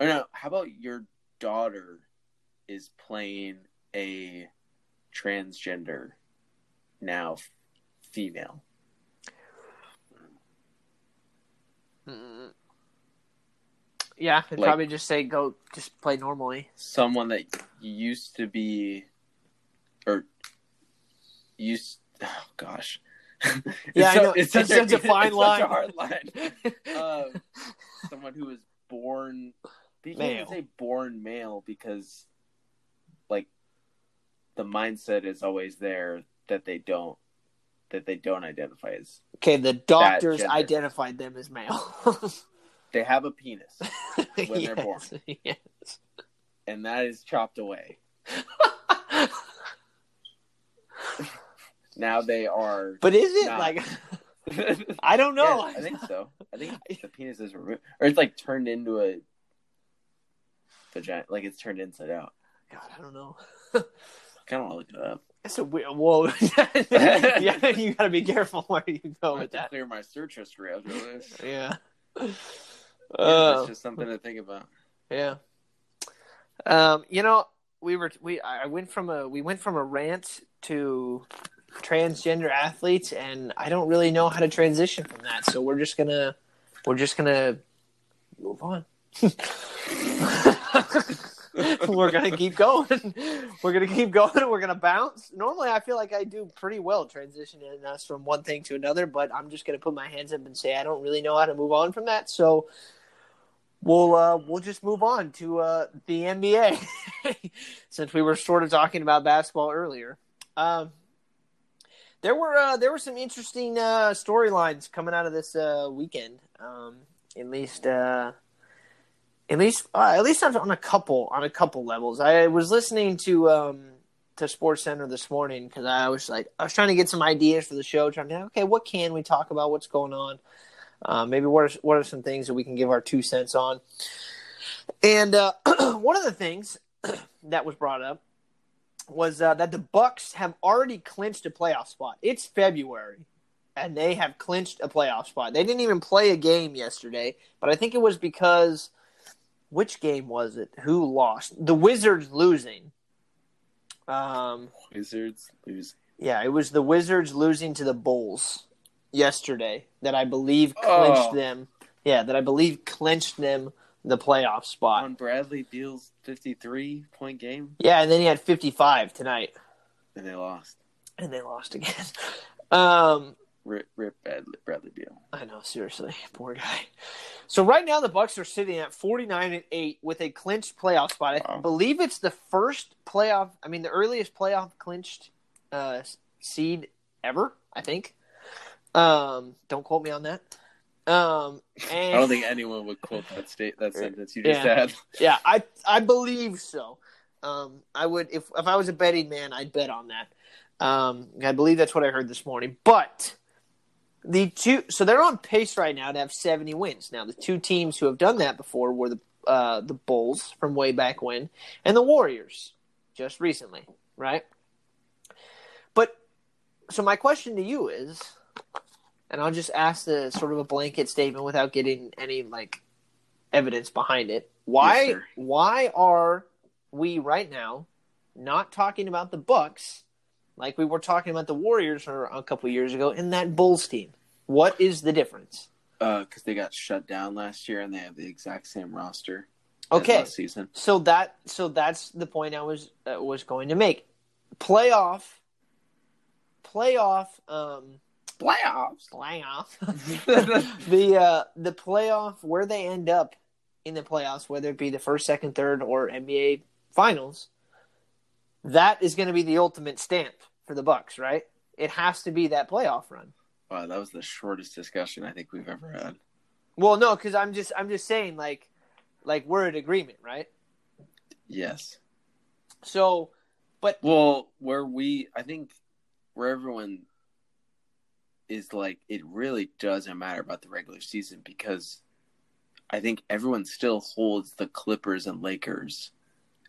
or no, how about your daughter is playing a transgender now female? Mm. Yeah, and Like- probably just say go, just play normally. someone that used to be or used oh gosh Yeah, I know. it's It's such, a, a fine line. such a hard line um, someone who was born you can't say born male because like the mindset is always there that they don't that they don't identify as okay, the doctors identified them as male. they have a penis When they're born. Yes, yes. and that is chopped away now they are But is it Nah. like? I don't know. I think so. I think the penis is removed, or it's like turned into a vagina, like it's turned inside out. God, I don't know. Kind of want to look it up. That's a weird. Whoa. yeah, you got to be careful where you go I with to that. clear my search history after this. Yeah. Yeah, Uh, it's just something to think about. yeah. Um, you know, we were we I went from a we went from a rant to transgender athletes, and I don't really know how to transition from that. So we're just gonna we're just gonna move on. we're gonna keep going. We're gonna keep going. We're gonna bounce. Normally, I feel like I do pretty well transitioning us from one thing to another, but I'm just gonna put my hands up and say I don't really know how to move on from that. So we'll uh, we'll just move on to uh, the NBA since we were sort of talking about basketball earlier. Um, there were uh, there were some interesting uh, storylines coming out of this uh, weekend. Um, at least uh, at least at least on a couple on a couple levels. I was listening to um, to Sports Center this morning because I was like I was trying to get some ideas for the show, trying to okay, what can we talk about? What's going on? Uh, maybe what are, what are some things that we can give our two cents on? And uh, one of the things that was brought up was uh, that the Bucks have already clinched a playoff spot. It's February, and they have clinched a playoff spot. They didn't even play a game yesterday, but I think it was because which game was it? Who lost? The Wizards losing. Um, Wizards lose. yeah, it was the Wizards losing to the Bulls yesterday that I believe clinched Oh. them. Yeah, that I believe clinched them the playoff spot. On Bradley Beal's fifty-three point game, Yeah, and then he had 55 tonight, and they lost. and they lost again. Um, Rip, rip Bradley, Bradley Beal. I know, seriously, poor guy. So right now the Bucks are sitting at 49 and 8 with a clinched playoff spot. I believe it's the first playoff, I mean the earliest playoff clinched uh, seed ever, I think. Um, don't quote me on that. Um, and I don't think anyone would quote that state that sentence you just Yeah. had. Yeah, I I believe so. Um, I would if if I was a betting man, I'd bet on that. Um, I believe that's what I heard this morning. But the two, so they're on pace right now to have seventy wins. Now the two teams who have done that before were the uh, the Bulls from way back when, and the Warriors just recently, right? But so my question to you is, and I'll just ask the sort of a blanket statement without getting any like evidence behind it. Why Yes, why are we right now not talking about the Bucks like we were talking about the Warriors a couple years ago in that Bulls team? What is the difference? because Uh, they got shut down last year, and they have the exact same roster. Okay, last season. so that so that's the point I was uh, was going to make. Playoff, playoff, um, Playoffs. playoff. the uh, the playoff where they end up in the playoffs, whether it be the first, second, third, or NBA Finals, that is going to be the ultimate stamp for the Bucks, right? It has to be that playoff run. Wow, that was the shortest discussion I think we've ever had. Well, no, because I'm just I'm just saying like like we're in agreement, right? Yes. So, but Well, where we, I think, where everyone is like, it really doesn't matter about the regular season because I think everyone still holds the Clippers and Lakers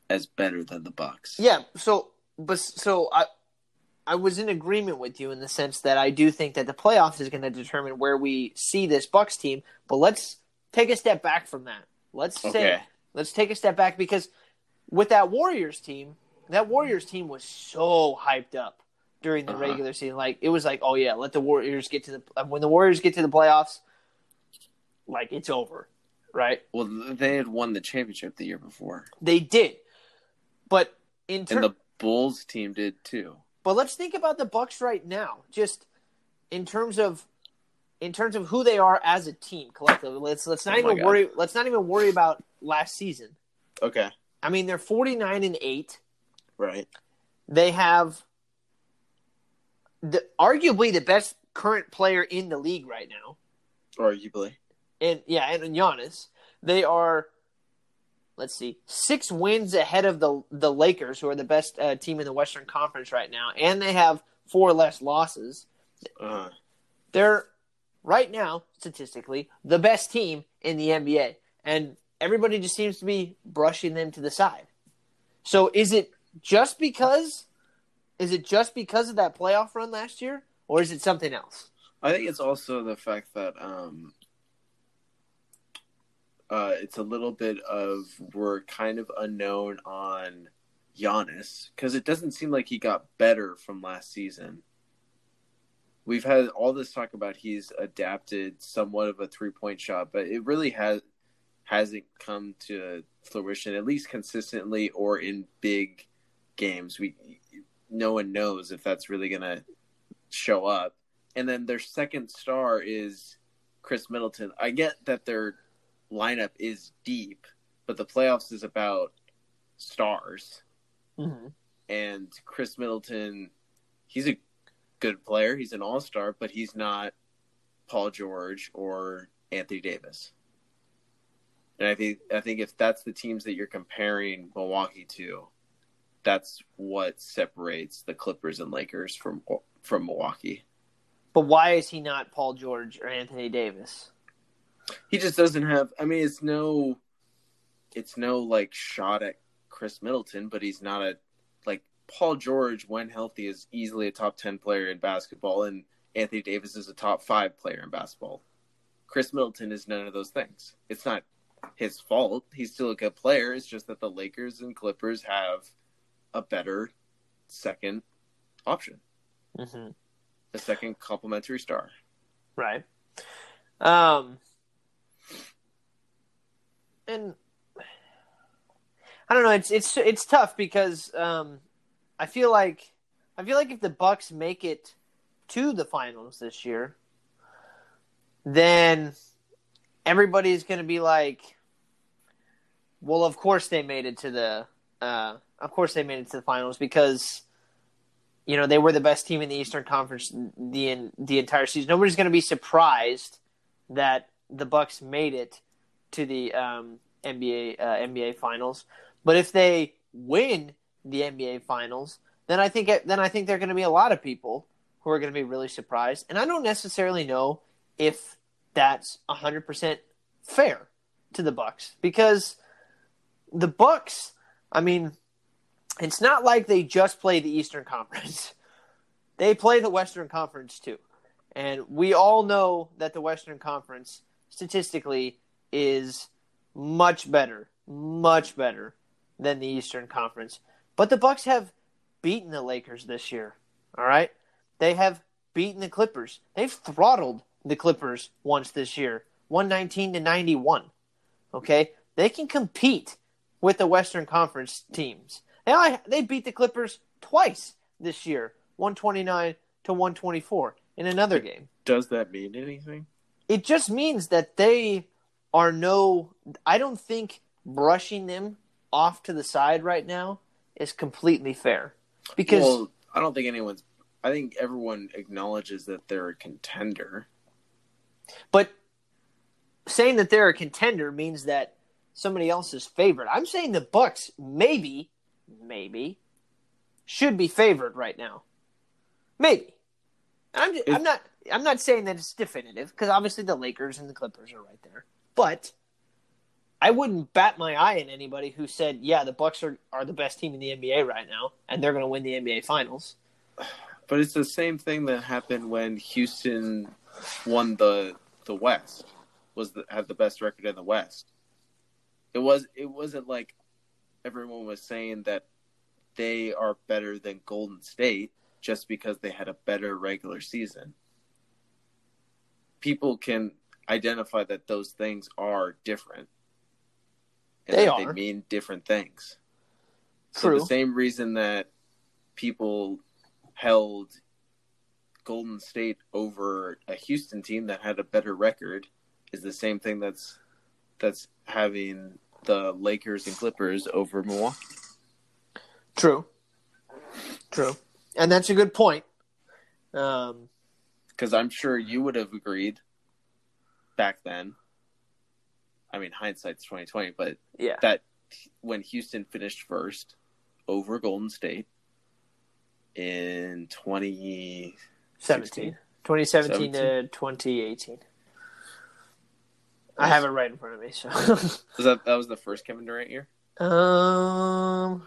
as better than the Bucks. yeah, so but so I I was in agreement with you in the sense that I do think that the playoffs is going to determine where we see this Bucks team. But let's take a step back from that. Let's say Okay. let's take a step back because with that Warriors team, that Warriors team was so hyped up during the Uh-huh. regular season. Like it was like, oh yeah, let the Warriors get to the when the Warriors get to the playoffs, like it's over. right? Well, they had won the championship the year before, They did, but in terms, and the Bulls team did too. but let's think about the Bucks right now, just in terms of in terms of who they are as a team collectively. Let's let's not Oh even God. worry. Let's not even worry about last season. Okay, I mean, they're forty nine and eight. right. They have the arguably the best current player in the league right now. Arguably, and yeah, and Giannis, they are. Let's see, six wins ahead of the the Lakers, who are the best uh, team in the Western Conference right now, and they have four less losses. uh, They're right now statistically the best team in the NBA, and everybody just seems to be brushing them to the side. So, is it just because? Is it just because of that playoff run last year, or is it something else? I think it's also the fact that um, uh, it's a little bit of we're kind of unknown on Giannis because it doesn't seem like he got better from last season. We've had all this talk about he's adapted somewhat of a three point shot, but it really has hasn't come to fruition at least consistently or in big games. We no one knows if that's really gonna show up and then their second star is Khris Middleton. I get that their lineup is deep, but the playoffs is about stars. Mm-hmm. And Khris Middleton, he's a good player. He's an all star, but he's not Paul George or Anthony Davis. And I think I think if that's the teams that you're comparing Milwaukee to, that's what separates the Clippers and Lakers from from Milwaukee. But why is he not Paul George or Anthony Davis? he just doesn't have i mean it's no it's no like shot at khris middleton but he's not a like paul george when healthy is easily a top 10 player in basketball and anthony davis is a top 5 player in basketball khris middleton is none of those things it's not his fault he's still a good player it's just that the lakers and clippers have a better second option Mm-hmm. a second complementary star Right. Um, and I don't know. It's it's it's tough because um, I feel like I feel like if the Bucks make it to the finals this year, then everybody's going to be like, "Well, of course they made it to the uh, of course they made it to the finals because." You know they were the best team in the Eastern Conference the the entire season. Nobody's going to be surprised that the Bucks made it to the um, NBA uh, NBA Finals. But if they win the NBA Finals, then I think then I think there are going to be a lot of people who are going to be really surprised. And I don't necessarily know if that's hundred percent fair to the Bucks because the Bucks, I mean, it's not like they just play the Eastern Conference. they play the Western Conference too. And we all know that the Western Conference statistically is much better, much better than the Eastern Conference. But the Bucks have beaten the Lakers this year. All right? They have beaten the Clippers. They've throttled the Clippers once this year, 119 to 91. Okay? They can compete with the Western Conference teams. They only- they beat the Clippers twice this year, 129 to 124 in another game. does that mean anything It just means that they are no. I don't think brushing them off to the side right now is completely fair because well, I don't think anyone's. I think everyone acknowledges that they're a contender. But saying that they're a contender means that somebody else is favored. I'm saying the Bucks maybe, maybe should be favored right now. Maybe. I'm just, I'm not I'm not saying that it's definitive because obviously the Lakers and the Clippers are right there. But I wouldn't bat my eye at anybody who said, "Yeah, the Bucks are, are the best team in the NBA right now, and they're going to win the NBA Finals." But it's the same thing that happened when Houston won the the West. Was the, had the best record in the West. It was it wasn't like everyone was saying that they are better than Golden State just because they had a better regular season. People can identify that those things are different. And They that are. They mean different things. True. So the same reason that people held Golden State over a Houston team that had a better record is the same thing that's that's having the Lakers and Clippers over Milwaukee. True. True. And that's a good point. Um, Because I'm sure you would have agreed back then. I mean, hindsight's twenty twenty, but yeah. that when Houston finished first over Golden State in twenty 17. 2017 to 2018. I have it right in front of me. So, was that that was the first Kevin Durant year? um,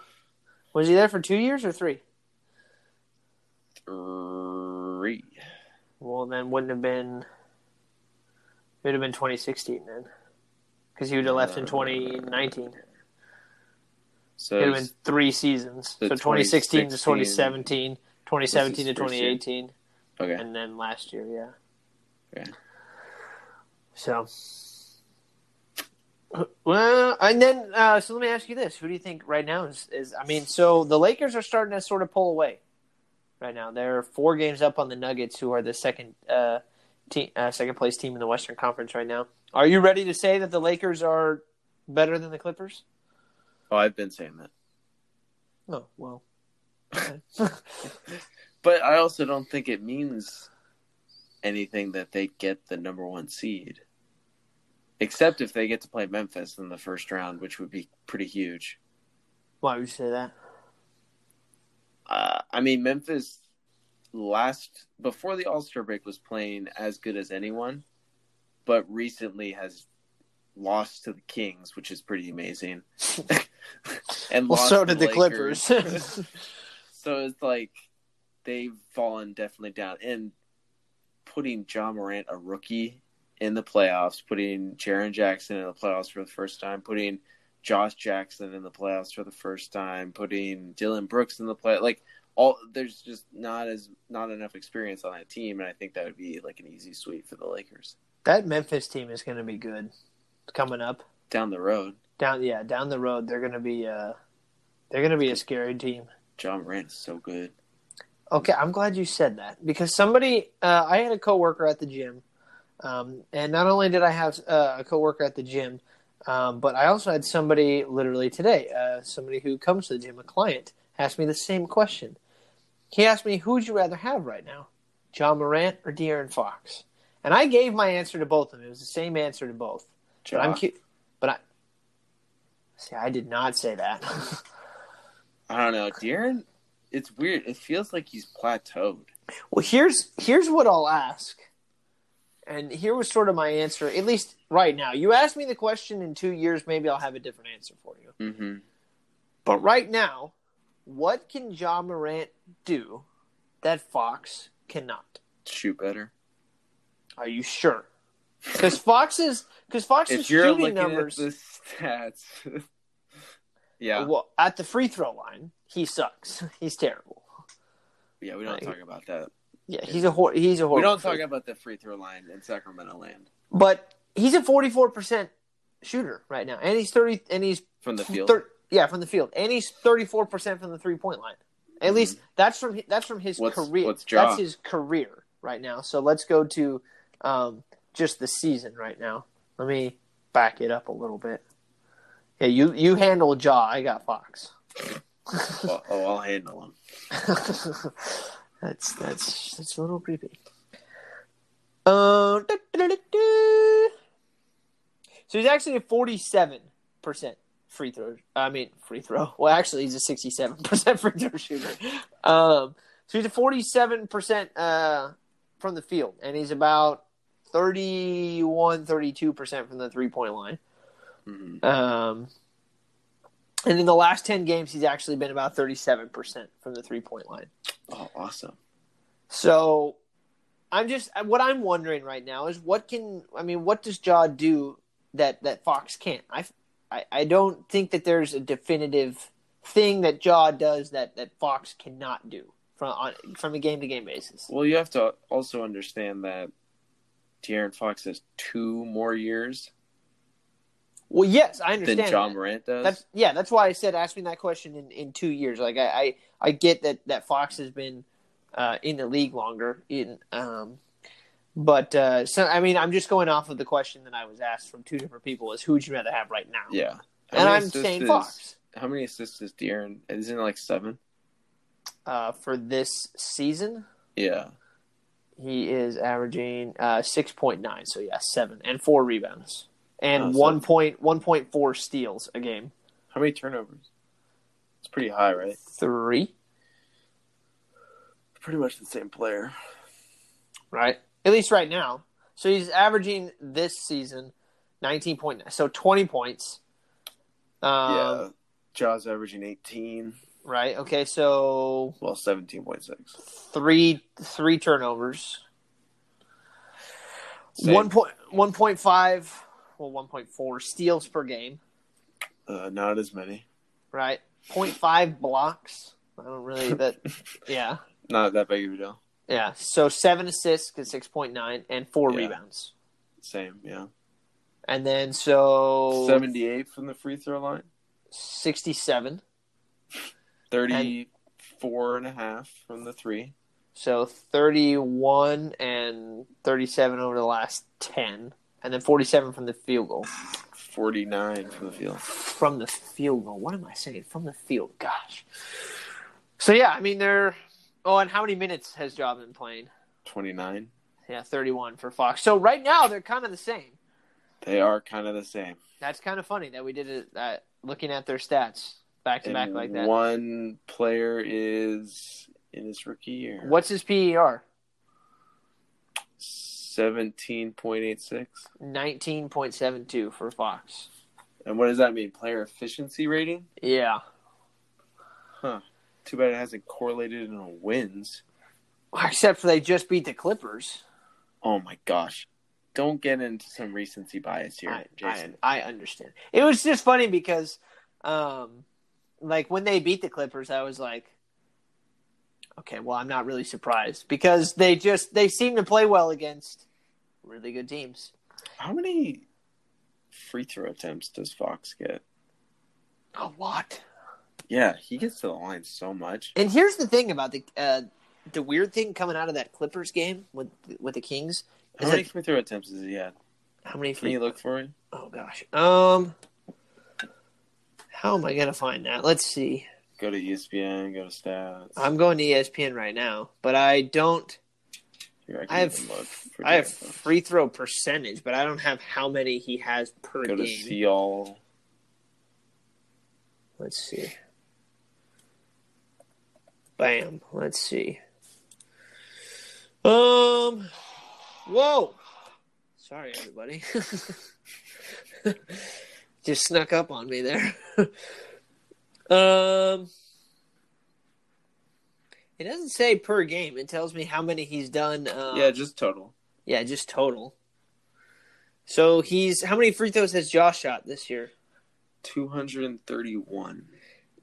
was he there for two years or three? Three. Well, then wouldn't have been. It would have been 2016 then, because he would have left in 2019. So It would have been three seasons. So 2016 to 2016 2017, 2017 to This is first year. 2018, okay. and then last year, yeah. Yeah. So, well, and then uh, so let me ask you this: Who do you think right now is? is I mean, so the Lakers are starting to sort of pull away right now. They're four games up on the Nuggets, who are the second uh, team, uh, second place team in the Western Conference right now. Are you ready to say that the Lakers are better than the Clippers? Oh, I've been saying that, Oh well. but I also don't think it means anything that they get the number one seed, except if they get to play Memphis in the first round, which would be pretty huge. Why would you say that? Uh, I mean, Memphis last before the All Star break was playing as good as anyone, but recently has lost to the Kings, which is pretty amazing. and Well, lost so did the Lakers. Clippers. so it's like they've fallen definitely down. And putting Ja Morant, a rookie, in the playoffs, putting Jaren Jackson in the playoffs for the first time, putting Josh Jackson in the playoffs for the first time, putting Dillon Brooks in the play like all there's just not as not enough experience on that team, and I think that would be like an easy sweep for the Lakers that Memphis team is going to be good coming up. down the road. Down, yeah, down the road, they're going to be. Uh, they're going to be a scary team. Ja Morant is so good. Okay, I'm glad you said that because somebody, uh, I had a coworker at the gym, um, and not only did I have uh, a coworker at the gym, um, but I also had somebody literally today, uh, somebody who comes to the gym, a client, asked me the same question. He asked me, "Who would you rather have right now, Ja Morant or De'Aaron Fox?" And I gave my answer to both of them. It was the same answer to both. But I'm cute. But I see. I did not say that. I don't know, De'Aaron. It's weird. It feels like he's plateaued. Well, here's here's what I'll ask, and here was sort of my answer. At least right now, you ask me the question in two years, maybe I'll have a different answer for you. Mm-hmm. But right now, what can Ja Morant do that Fox cannot? Shoot better. Are you sure? Because Fox's because Fox's if you're shooting numbers at the stats, yeah, well at the free throw line, he sucks. He's terrible. yeah, we don't Like- talk about that. Yeah, he's a hor- he's a We horrible. don't talk free- about the free throw line in Sacramento land But he's a forty four percent shooter right now, and he's thirty and he's from the field. Thir- yeah, from the field, and he's thirty four percent from the three point line. At Mhm. least that's from that's from his What's- career. what's Ja? That's his career right now. So let's go to um, just the season right now. Let me back it up a little bit. Yeah, you you handle Ja. I got Fox. oh, oh, I'll handle him. that's that's that's a little creepy. Uh, da-da-da-da. so he's actually a forty-seven percent free throw. I mean, free throw. Well, actually, he's a sixty-seven percent free throw shooter. Um, so he's a forty-seven percent uh, from the field, and he's about 31, 32 percent from the three-point line. Mhm. Um, and in the last 10 games, he's actually been about 37% from the three point line. Oh, awesome. So I'm just, what I'm wondering right now is what can, I mean, what does Ja do that, that Fox can't? I, I, I don't think that there's a definitive thing that Ja does that, that Fox cannot do from, on, from a game to game basis. Well, you have to also understand that De'Aaron Fox has two more years Well, yes, I than understand. Ja that. Morant does. That's yeah. That's why I said ask me that question in, in two years. Like I, I, I get that that Fox has been uh, in the league longer. In um, but uh, so I mean, I'm just going off of the question that I was asked from two different people: is who would you rather have right now? yeah. How and I'm saying Fox How many assists is De'Aaron? Isn't it like seven? uh, for this season. Yeah. He is averaging uh, six point nine. So yeah, seven and four rebounds and Oh, so- one point one point four steals a game. How many turnovers? It's pretty high, right? Three, Pretty much the same player. right? At least right now. So he's averaging this season nineteen point nine. So twenty points. Um, yeah. Ja's averaging 18. Right. Okay. So Well, 17.6. three three turnovers. Same. One point one point five. Well, one point four steals per game. Uh, not as many. Right. 0.5 blocks. I don't really that. Yeah. Not that big of a deal. Yeah. So seven assists point nine and four Yeah. rebounds. Same, yeah. And then so 78 from the free throw line. sixty seven. 34 and a half from the three. So 31 and 37 over the last 10. And then 47 from the field goal. 49 from the field. From the field goal. What am I saying? From the field. Gosh. So, yeah, I mean, they're. Oh, and how many minutes has Job been playing? 29. Yeah, 31 for Fox. So, right now, they're kind of the same. They are kind of the same. That's kind of funny that we did it uh, looking at their stats back to back like that. One player is in his rookie year. What's his PER? 17.86. 19.72 for Fox. And what does that mean? Player efficiency rating? Yeah. Huh. Too bad it hasn't correlated in wins. Except for they just beat the Clippers. Oh my gosh. Don't get into some recency bias here, I, Jason. I, I understand. It was just funny because, um, like when they beat the Clippers, I was like, okay, well, I'm not really surprised because they just they seem to play well against really good teams. How many free throw attempts does Fox get? A lot. Yeah, he gets to the line so much. And here's the thing about the uh, the weird thing coming out of that Clippers game with with the Kings How many that free throw attempts has he had? how many Can free you look for it? Oh gosh. Um how am I gonna find that? Let's see. Go to ESPN, go to stats. I'm going to ESPN right now, but I don't Here, can I have I have free throw percentage, but I don't have how many he has per Go to game. see all. Let's see. Bam. Let's see. Um. Whoa. Sorry, everybody. Just snuck up on me there. um. It doesn't say per game. It tells me how many he's done. Um, yeah, just total. yeah, just total. So he's how many free throws has Josh shot this year? 231.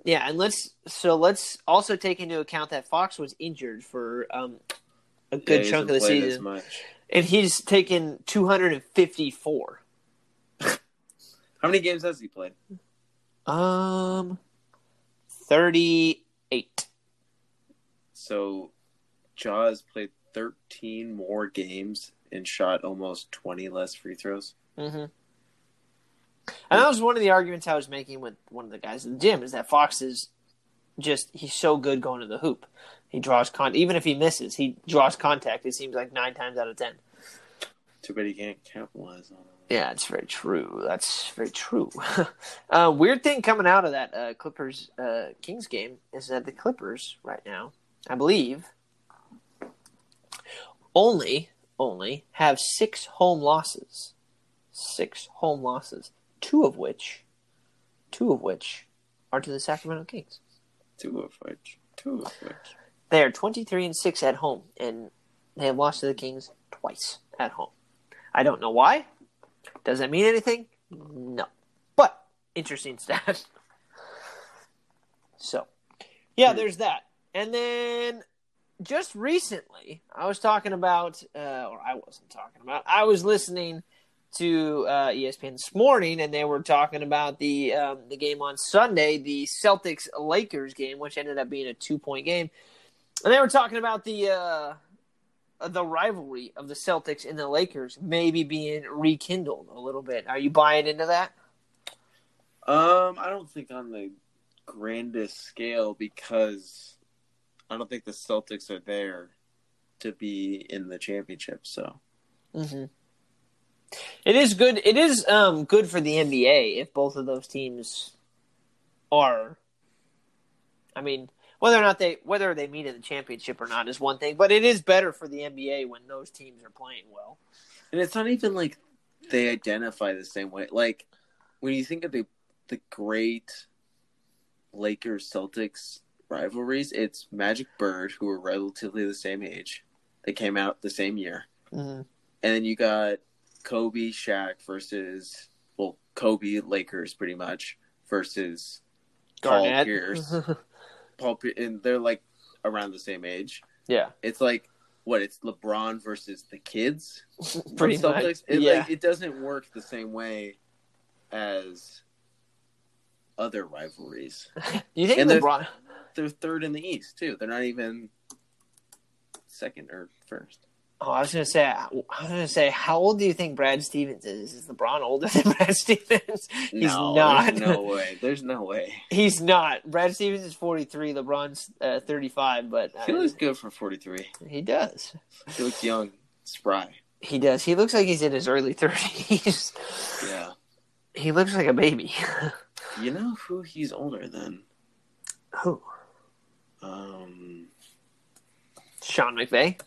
Yeah, and let's so let's also take into account that Fox was injured for um, a good he chunk of the season, much. and he's taken 254. How many games has he played? Um, 38. So, Ja's played 13 more games and shot almost 20 less free throws. Mm-hmm. And that was one of the arguments I was making with one of the guys in the gym is that Fox is just he's so good going to the hoop. He draws con even if he misses, he draws contact. It seems like nine times out of ten. Too bad he can't capitalize on it. Yeah, it's very true. That's very true. uh, weird thing coming out of that uh, Clippers uh, Kings game is that the Clippers right now, I believe, only only have six home losses. Six home losses, two of which, two of which, are to the Sacramento Kings. Two of which. Two of which. They are twenty three and six at home, and they have lost to the Kings twice at home. I don't know why. Does that mean anything? No. But interesting stat. So, yeah, there's that. And then just recently, I was talking about, uh, or I wasn't talking about. I was listening to uh, ESPN this morning, and they were talking about the um, the game on Sunday, the Celtics Lakers game, which ended up being a two point game, and they were talking about the uh, the rivalry of the Celtics and the Lakers maybe being rekindled a little bit. Are you buying into that? Um, I don't think on the grandest scale because I don't think the Celtics are there to be in the championship. So Mm-hmm. It is good. It is um, good for the NBA if both of those teams are. I mean, whether or not they whether they meet in the championship or not is one thing, but it is better for the NBA when those teams are playing well. And it's not even like they identify the same way. Like when you think of the the great Lakers Celtics rivalries, it's Magic Bird, who are relatively the same age. They came out the same year. Mm-hmm. And then you got Kobe Shaq versus well, Kobe Lakers pretty much versus Paul Garnett. Pierce. Paul and they're like around the same age. yeah, It's like what it's LeBron versus the kids. pretty much. It, yeah, like, it doesn't work the same way as other rivalries. Do you think and LeBron? They're third in the East too. They're not even second or first. Oh, I was gonna say. I was gonna say, how old do you think Brad Stevens is? Is LeBron older than Brad Stevens? He's no, not. No way. There's no way. He's not. Brad Stevens is forty three. LeBron's uh, thirty five, but uh, He looks good for 43. he does. He looks young, spry. He does. He looks like he's in his early thirties. Yeah. he looks like a baby. You know who he's older than? Who? Um, Sean McVay.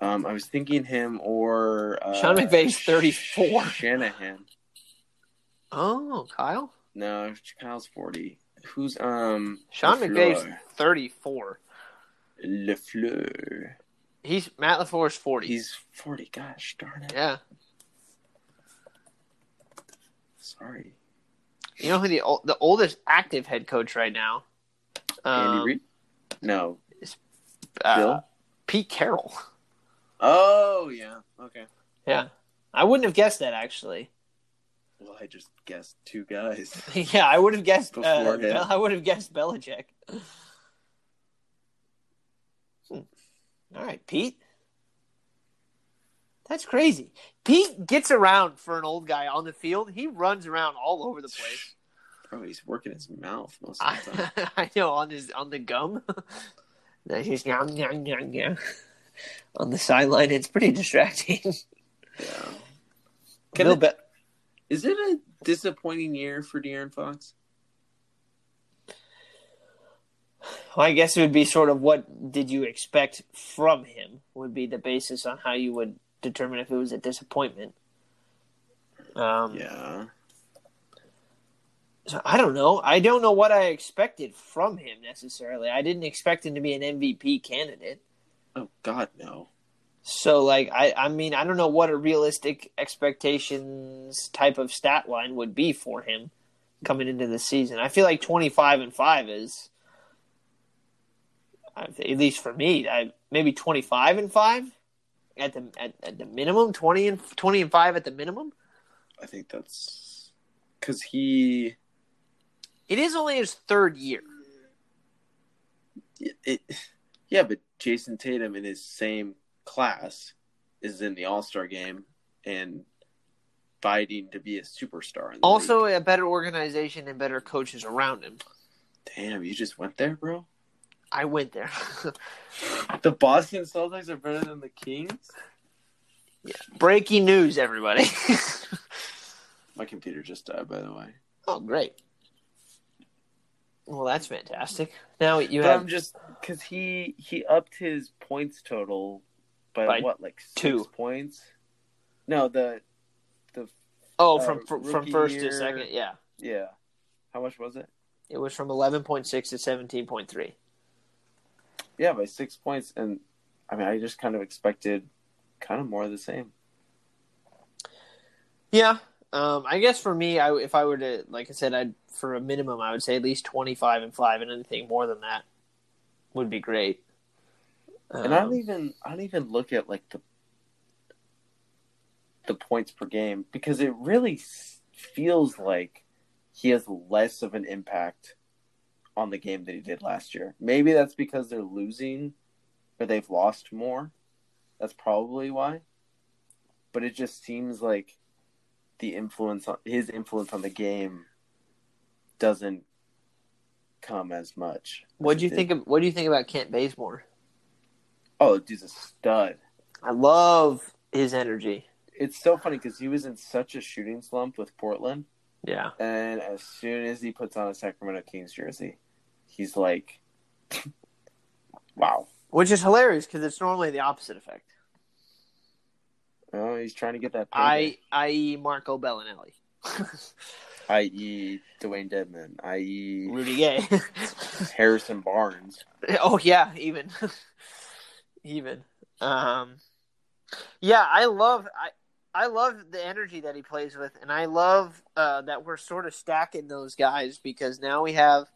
Um, I was thinking him or uh, Sean McVay's 34. Shanahan. Oh, Kyle. No, Kyle's 40. Who's um? Sean LaFleur. McVay's thirty four. Lafleur. He's Matt Lafleur's forty. He's 40. Gosh darn it. yeah. Sorry. You know who the the oldest active head coach right now? Andy Um, Reid? No. uh, Bill? Pete Carroll. Oh, yeah. Okay. Yeah, I wouldn't have guessed that actually. Well, I just guessed two guys. yeah, I would have guessed. Uh, Bel- I would have guessed Belichick. Hmm. All right, Pete. That's crazy. Pete gets around for an old guy on the field. He runs around all over the place. Bro, he's working his mouth most of the time. I know on his on the gum. That's just yum, yum, yum, yum. On the sideline. It's pretty distracting. yeah. Can Bill it- Be- Is it a disappointing year for De'Aaron Fox? Well, I guess it would be sort of what did you expect from him would be the basis on how you would determine if it was a disappointment. Um, Yeah. so I don't know. I don't know what I expected from him necessarily. I didn't expect him to be an MVP candidate. Oh God, no. So, like, I, I mean, I don't know what a realistic expectations type of stat line would be for him coming into the season. I feel like twenty five and five is, at least for me, I maybe twenty five and five at the at, at the minimum, twenty and twenty and five at the minimum. I think that's because he. It is only his third year. It, it, yeah, but Jayson Tatum in his same class is in the All Star game and fighting to be a superstar. In the Also, league. a better organization and better coaches around him. damn, you just went there, bro. I went there. The Boston Celtics are better than the Kings. Yeah. Breaking news, everybody. My computer just died, by the way. oh, great. Well, that's fantastic. Now you but have I'm just because he he upped his points total by, By what, like six two. points? No, the the oh uh, from from, from first year- to second. Yeah, yeah. How much was it? it was from eleven point six to seventeen point three. Yeah, by six points, and I mean, I just kind of expected kind of more of the same. Yeah, um, I guess for me, I if I were to like I said, I'd for a minimum, I would say at least twenty five and five, and anything more than that would be great. And I don't Um, even I don't even look at like the the points per game because it really feels like he has less of an impact on the game than he did last year. Maybe that's because they're losing or they've lost more. That's probably why. But it just seems like the influence on his influence on the game doesn't come as much. what do you think of what do you think about Kent Bazemore? Oh, dude's a stud. I love his energy. it's so funny because he was in such a shooting slump with Portland, Yeah. and as soon as he puts on a Sacramento Kings jersey, he's like, "Wow!" Which is hilarious because it's normally the opposite effect. Oh, he's trying to get that. I, i.e., Marco Belinelli, i.e., Dewayne Dedmon, i.e., Rudy Gay. Harrison Barnes. oh yeah, even, even. Um, yeah, I love I I love the energy that he plays with, and I love uh, that we're sort of stacking those guys because now we have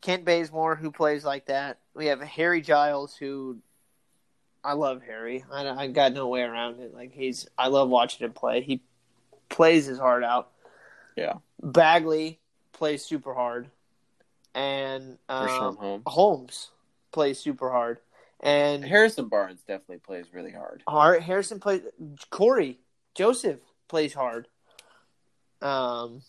Kent Bazemore who plays like that. We have Harry Giles who I love Harry. I, I got no way around it. Like he's I love watching him play. He plays his heart out. Yeah, Bagley plays super hard, and um, Holmes. Holmes plays super hard, and Harrison Barnes definitely plays really hard. Hart, Harrison plays. Corey Joseph plays hard. Um,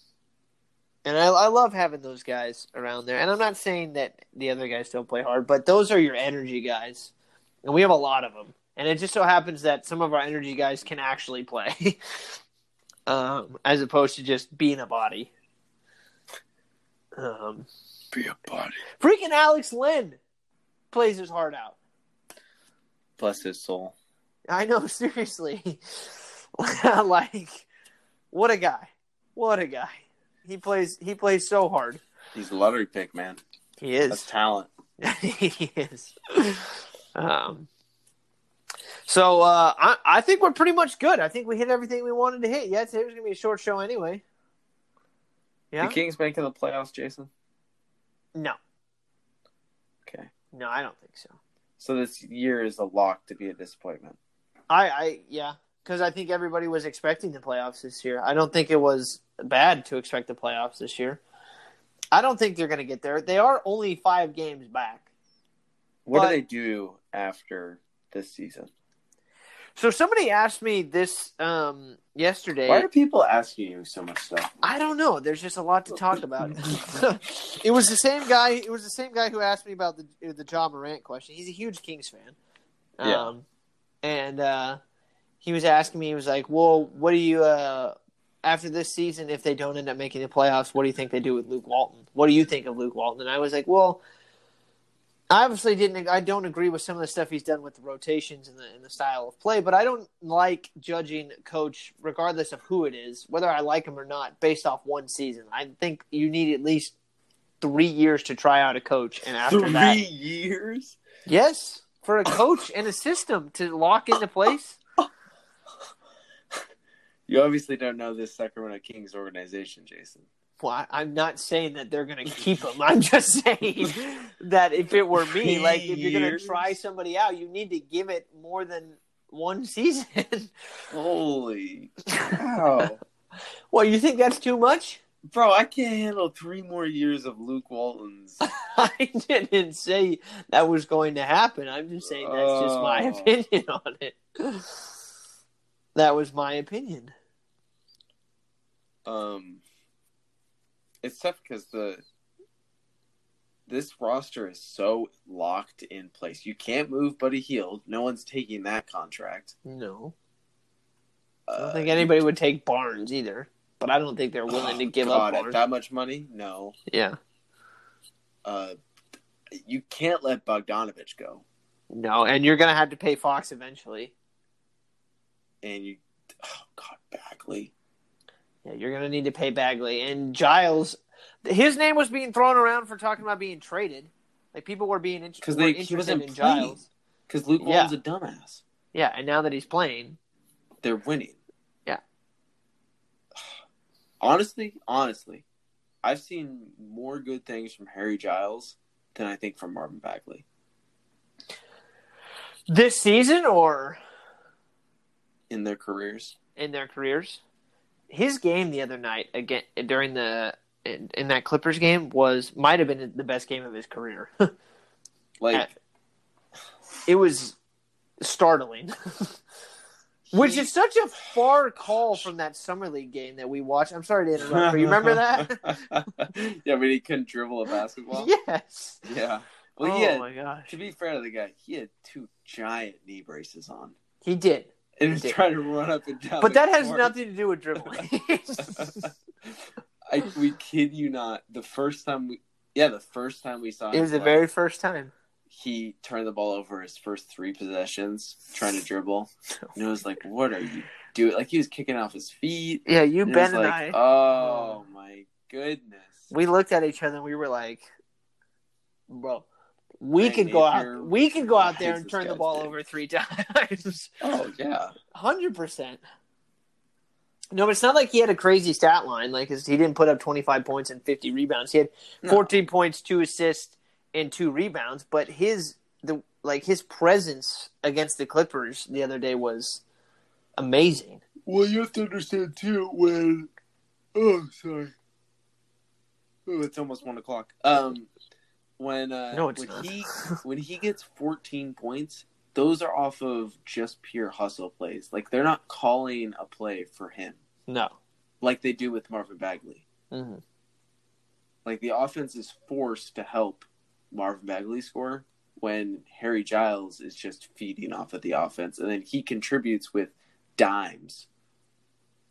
and I, I love having those guys around there. And I'm not saying that the other guys don't play hard, but those are your energy guys, and we have a lot of them. And it just so happens that some of our energy guys can actually play, um, as opposed to just being a body. Um, Be a body. freaking Alex Len plays his heart out. Bless his soul. I know, seriously. like, what a guy! What a guy! He plays. He plays so hard. He's a lottery pick, man. He is. That's talent. he is. Um. So uh, I I think we're pretty much good. I think we hit everything we wanted to hit. Yeah, today was gonna be a short show anyway. Yeah. The Kings making the playoffs, Jason. No. Okay. No, I don't think so. So this year is a lock to be a disappointment. I I yeah, because I think everybody was expecting the playoffs this year. I don't think it was bad to expect the playoffs this year. I don't think they're going to get there. They are only five games back. What But- do they do after this season? So somebody asked me this um, yesterday. Why are people asking you so much stuff? I don't know. There's just a lot to talk about. it was the same guy. It was the same guy who asked me about the the Ja Morant question. He's a huge Kings fan. Um, Yeah. And uh, he was asking me. He was like, "Well, what do you uh, after this season? If they don't end up making the playoffs, what do you think they do with Luke Walton? What do you think of Luke Walton?" And I was like, "Well." I obviously didn't. I don't agree with some of the stuff he's done with the rotations and the, and the style of play, but I don't like judging coach, regardless of who it is, whether I like him or not, based off one season. I think you need at least three years to try out a coach, and after Three that, years? yes, for a coach and a system to lock into place. You obviously don't know this Sacramento Kings organization, Jason. Well, I, I'm not saying that they're going to keep him. I'm just saying that if it were me, like if you're going to try somebody out, you need to give it more than one season. Holy cow. well, you think that's too much? Bro, I can't handle three more years of Luke Walton's. I didn't say that was going to happen. I'm just saying that's just my Oh. opinion on it. That was my opinion. Um, it's tough because the this roster is so locked in place. You can't move Buddy Hield. No one's taking that contract. No, I Uh, don't think anybody would take Barnes either. But I don't think they're willing to oh, give God, up Barnes. that much money. No, Yeah, uh, you can't let Bogdanovich go, no, and you're gonna have to pay Fox eventually. and you. Oh God, Bagley. Yeah, you're gonna need to pay Bagley and Giles. His name was being thrown around for talking about being traded. Like people were being int- 'Cause they- he interested wasn't in playing. Giles. Because Luke Yeah. Walton's a dumbass. Yeah, and now that he's playing, They're winning. Yeah. Honestly, honestly, I've seen more good things from Harry Giles than I think from Marvin Bagley. This season or in their careers. in their careers. His game the other night again during the in, in that Clippers game was might have been the best game of his career. Like it was startling. Which is such a far call from that summer league game that we watched. I'm sorry to interrupt, but you remember that? yeah, but he couldn't dribble a basketball. yes. Yeah. Well, oh he had, my gosh, to be fair to the guy, he had two giant knee braces on. he did. And was trying to run up and down. But that has court. nothing to do with dribbling. I we kid you not. The first time we, yeah, the first time we saw him it was the very first time. he turned the ball over his first three possessions trying to dribble, and it was like, what are you doing? Like he was kicking off his feet. Yeah, you, and Ben, and like, I. oh my goodness. we looked at each other and we were like, "Bro, we could go out. We could go out there and turn the ball over three times, oh yeah. hundred percent." No, but it's not like he had a crazy stat line. Like he didn't put up twenty five points and fifty rebounds. He had No. fourteen points, two assists, and two rebounds. But his the like his presence against the Clippers the other day was amazing. Well, you have to understand too when. Oh, sorry. Oh, it's almost one o'clock. Um, when uh, No, when not. he when he gets fourteen points, those are off of just pure hustle plays. Like they're not calling a play for him No. like they do with Marvin Bagley. hmm Like the offense is forced to help Marvin Bagley score when Harry Giles is just feeding off of the offense, and then he contributes with dimes.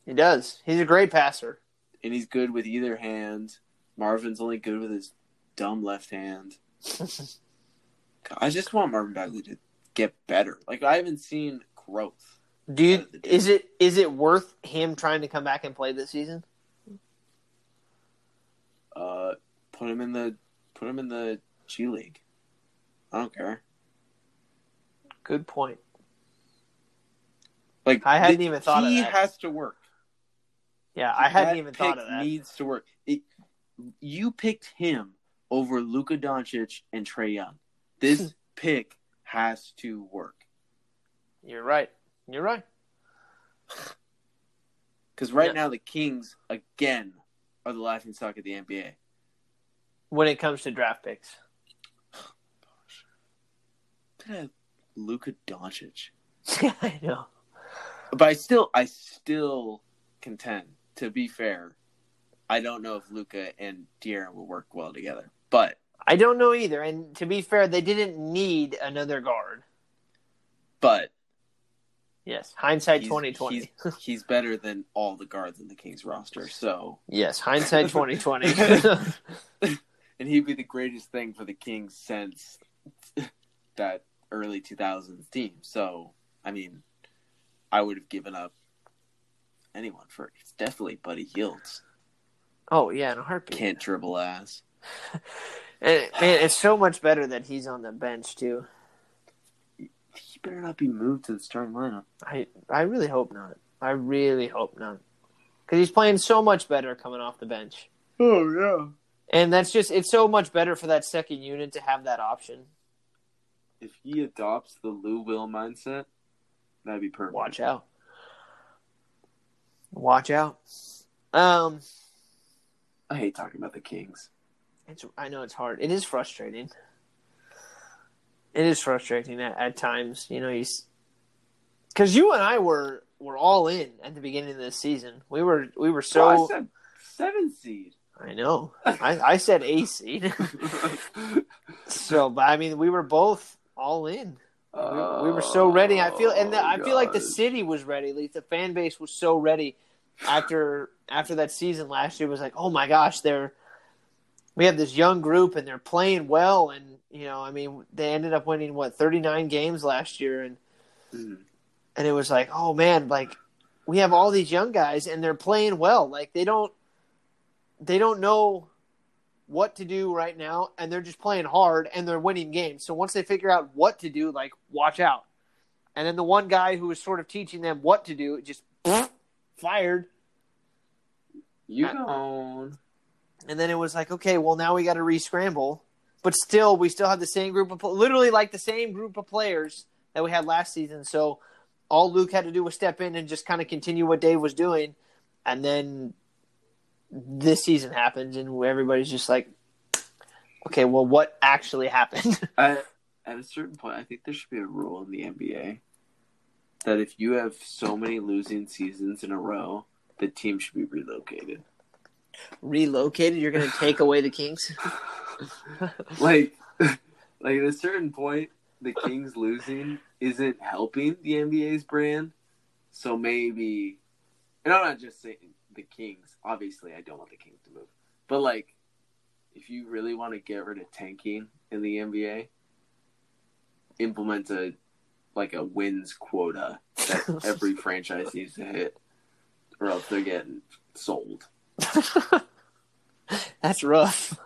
He does. He's a great passer. and he's good with either hand. Marvin's only good with his dumb left hand. God, I just want Marvin Bagley to get better. Like I haven't seen growth. Do you Out of the day. is it is it worth him trying to come back and play this season? Uh, put him in the put him in the G League. I don't care. Good point. Like I hadn't th- even thought of he has to work. Yeah, I hadn't That even thought of that. Needs to work. It, you picked him over Luka Doncic and Trae Young. This pick has to work You're right. You're right. because right Yeah. now the Kings again are the laughing stock of the NBA. When it comes to draft picks. Luka Doncic. I know. But I still, I still contend. To be fair, I don't know if Luka and De'Aaron will work well together. But, I don't know either. And to be fair, they didn't need another guard. but Yes. Hindsight he's, twenty twenty. he's, he's better than all the guards in the Kings roster. So, Yes, hindsight twenty twenty. and he'd be the greatest thing for the Kings since that early 2000s team. So, I mean, I would have given up anyone for it's definitely Buddy Yields. oh yeah, in a heartbeat. Can't dribble ass. And, man, it's so much better that he's on the bench too. He better not be moved to the starting lineup. I I really hope not. I really hope not. Because he's playing so much better coming off the bench. Oh yeah. And that's just it's so much better for that second unit to have that option. If he adopts the Lou Will mindset, that'd be perfect. Watch out. Watch out. Um I hate talking about the Kings. It's I know it's hard. It is frustrating. It is frustrating at, at times, you know, you because you and I were were all in at the beginning of this season. We were we were so Bro, I said seven seed. I know. I, I said A seed. so, but I mean, we were both all in. We, we were so ready. I feel, and the, I feel like the oh, city was ready. Like the fan base was so ready after after that season last year. It was like, oh my gosh, they're we have this young group and they're playing well. And you know, I mean, they ended up winning what thirty nine games last year, and Mhm. and it was like, oh man, like we have all these young guys and they're playing well. Like they don't they don't know what to do right now and they're just playing hard and they're winning games. So once they figure out what to do, like watch out. And then the one guy who was sort of teaching them what to do just fired. You gone. And then it was like, okay, well now we got to re-scramble. But still, we still have the same group of literally like the same group of players that we had last season. So all Luke had to do was step in and just kind of continue what Dave was doing, and then this season happens, and everybody's just like, okay, well, what actually happened? I, at a certain point, I think there should be a rule in the NBA that if you have so many losing seasons in a row, the team should be relocated. Relocated? You're going to take away the Kings? like, like at a certain point, the Kings losing isn't helping the NBA's brand. So maybe, and I'm not just saying the Kings. Obviously, I don't want the Kings to move, but like, if you really want to get rid of tanking in the NBA, implement a like a wins quota that every franchise needs to hit, or else they're getting sold. That's rough.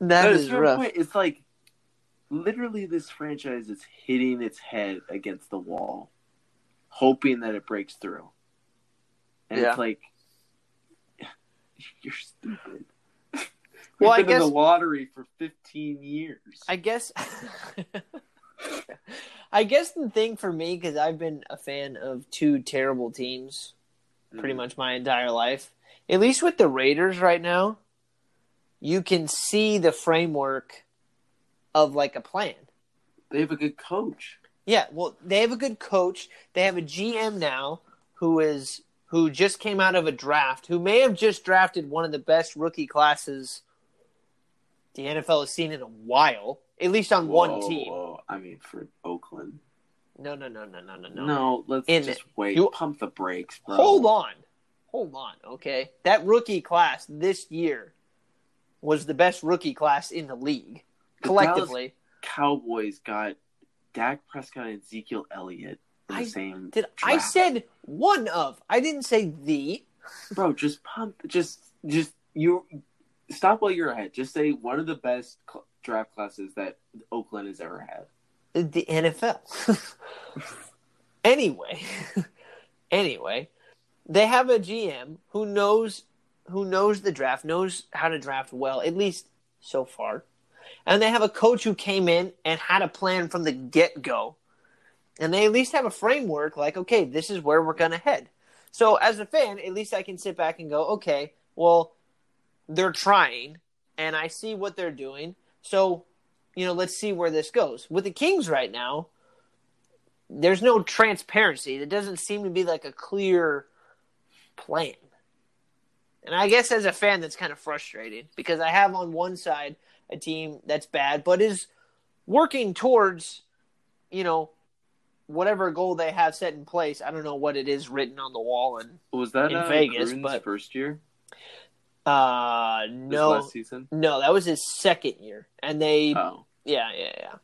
That But is rough. point, it's like literally this franchise is hitting its head against the wall, hoping that it breaks through. And Yeah. it's like you're stupid. We've Well, I been in guess- the lottery for 15 years. I guess. I guess the thing for me, because I've been a fan of two terrible teams pretty Mhm. much my entire life, at least with the Raiders right now, you can see the framework of like a plan. They have a good coach. Yeah, well, they have a good coach. They have a GM now who is who just came out of a draft, who may have just drafted one of the best rookie classes the NFL has seen in a while, at least on one team. whoa. I mean, for Oakland. No, no, no, no, no, no, No, no. let's In just it. wait. You- Pump the brakes, bro. Hold on. Hold on, okay? That rookie class this year was the best rookie class in the league The collectively. Cowboys got Dak Prescott and Ezekiel Elliott in the I- same. Did I said one of? I didn't say the. bro? Just pump. Just, just you. Stop while you're ahead. Just say one of the best cl- draft classes that Oakland has ever had. the NFL. anyway, anyway, they have a GM who knows who knows the draft, knows how to draft well, at least so far. And they have a coach who came in and had a plan from the get go. And they at least have a framework like, okay, this is where we're going to head. So as a fan, at least I can sit back and go, okay, well, they're trying and I see what they're doing. So, you know, let's see where this goes. With the Kings right now, there's no transparency. There doesn't seem to be like a clear plan. And I guess as a fan, that's kind of frustrating because I have on one side a team that's bad, but is working towards, you know, whatever goal they have set in place. I don't know what it is written on the wall and Was that In uh, Vegas, but- first year? uh no last season. no that was his second year and they Oh, Yeah, yeah, yeah.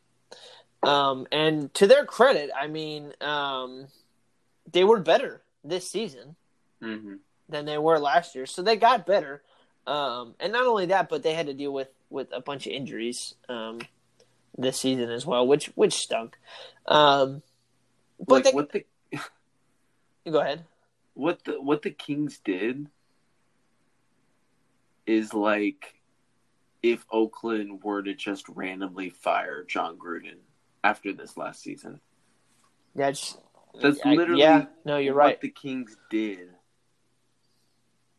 Um, and to their credit, I mean, um, they were better this season hmm than they were last year, so they got better. Um, and not only that, but they had to deal with with a bunch of injuries um, this season as well, which which stunk. Um, but like they, what the go ahead. what the what the Kings did is like if Oakland were to just randomly fire Jon Gruden after this last season. That's That's I- literally yeah. No, you're what right. the Kings did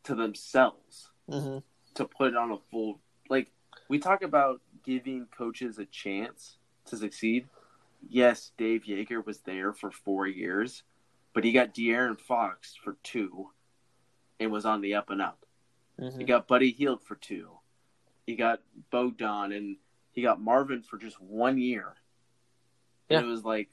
to themselves hmm to put on a full like we talk about giving coaches a chance to succeed. Yes, Dave Joerger was there for four years, but he got De'Aaron Fox for two and was on the up and up. hmm He got Buddy Hield for two. He got Bogdan and he got Marvin for just one year. And it was like,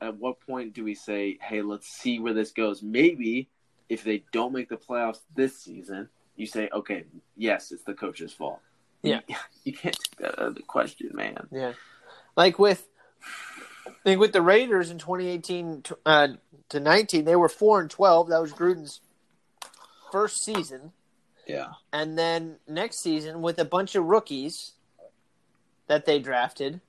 at what point do we say, hey, let's see where this goes? Maybe if they don't make the playoffs this season, you say, okay, yes, it's the coach's fault. Yeah. You, you can't take that out of the question, man. Yeah, like with I think with the Raiders in 2018 to, uh, to 19, they were four and 12. That was Gruden's first season, Yeah. and then next season with a bunch of rookies that they drafted,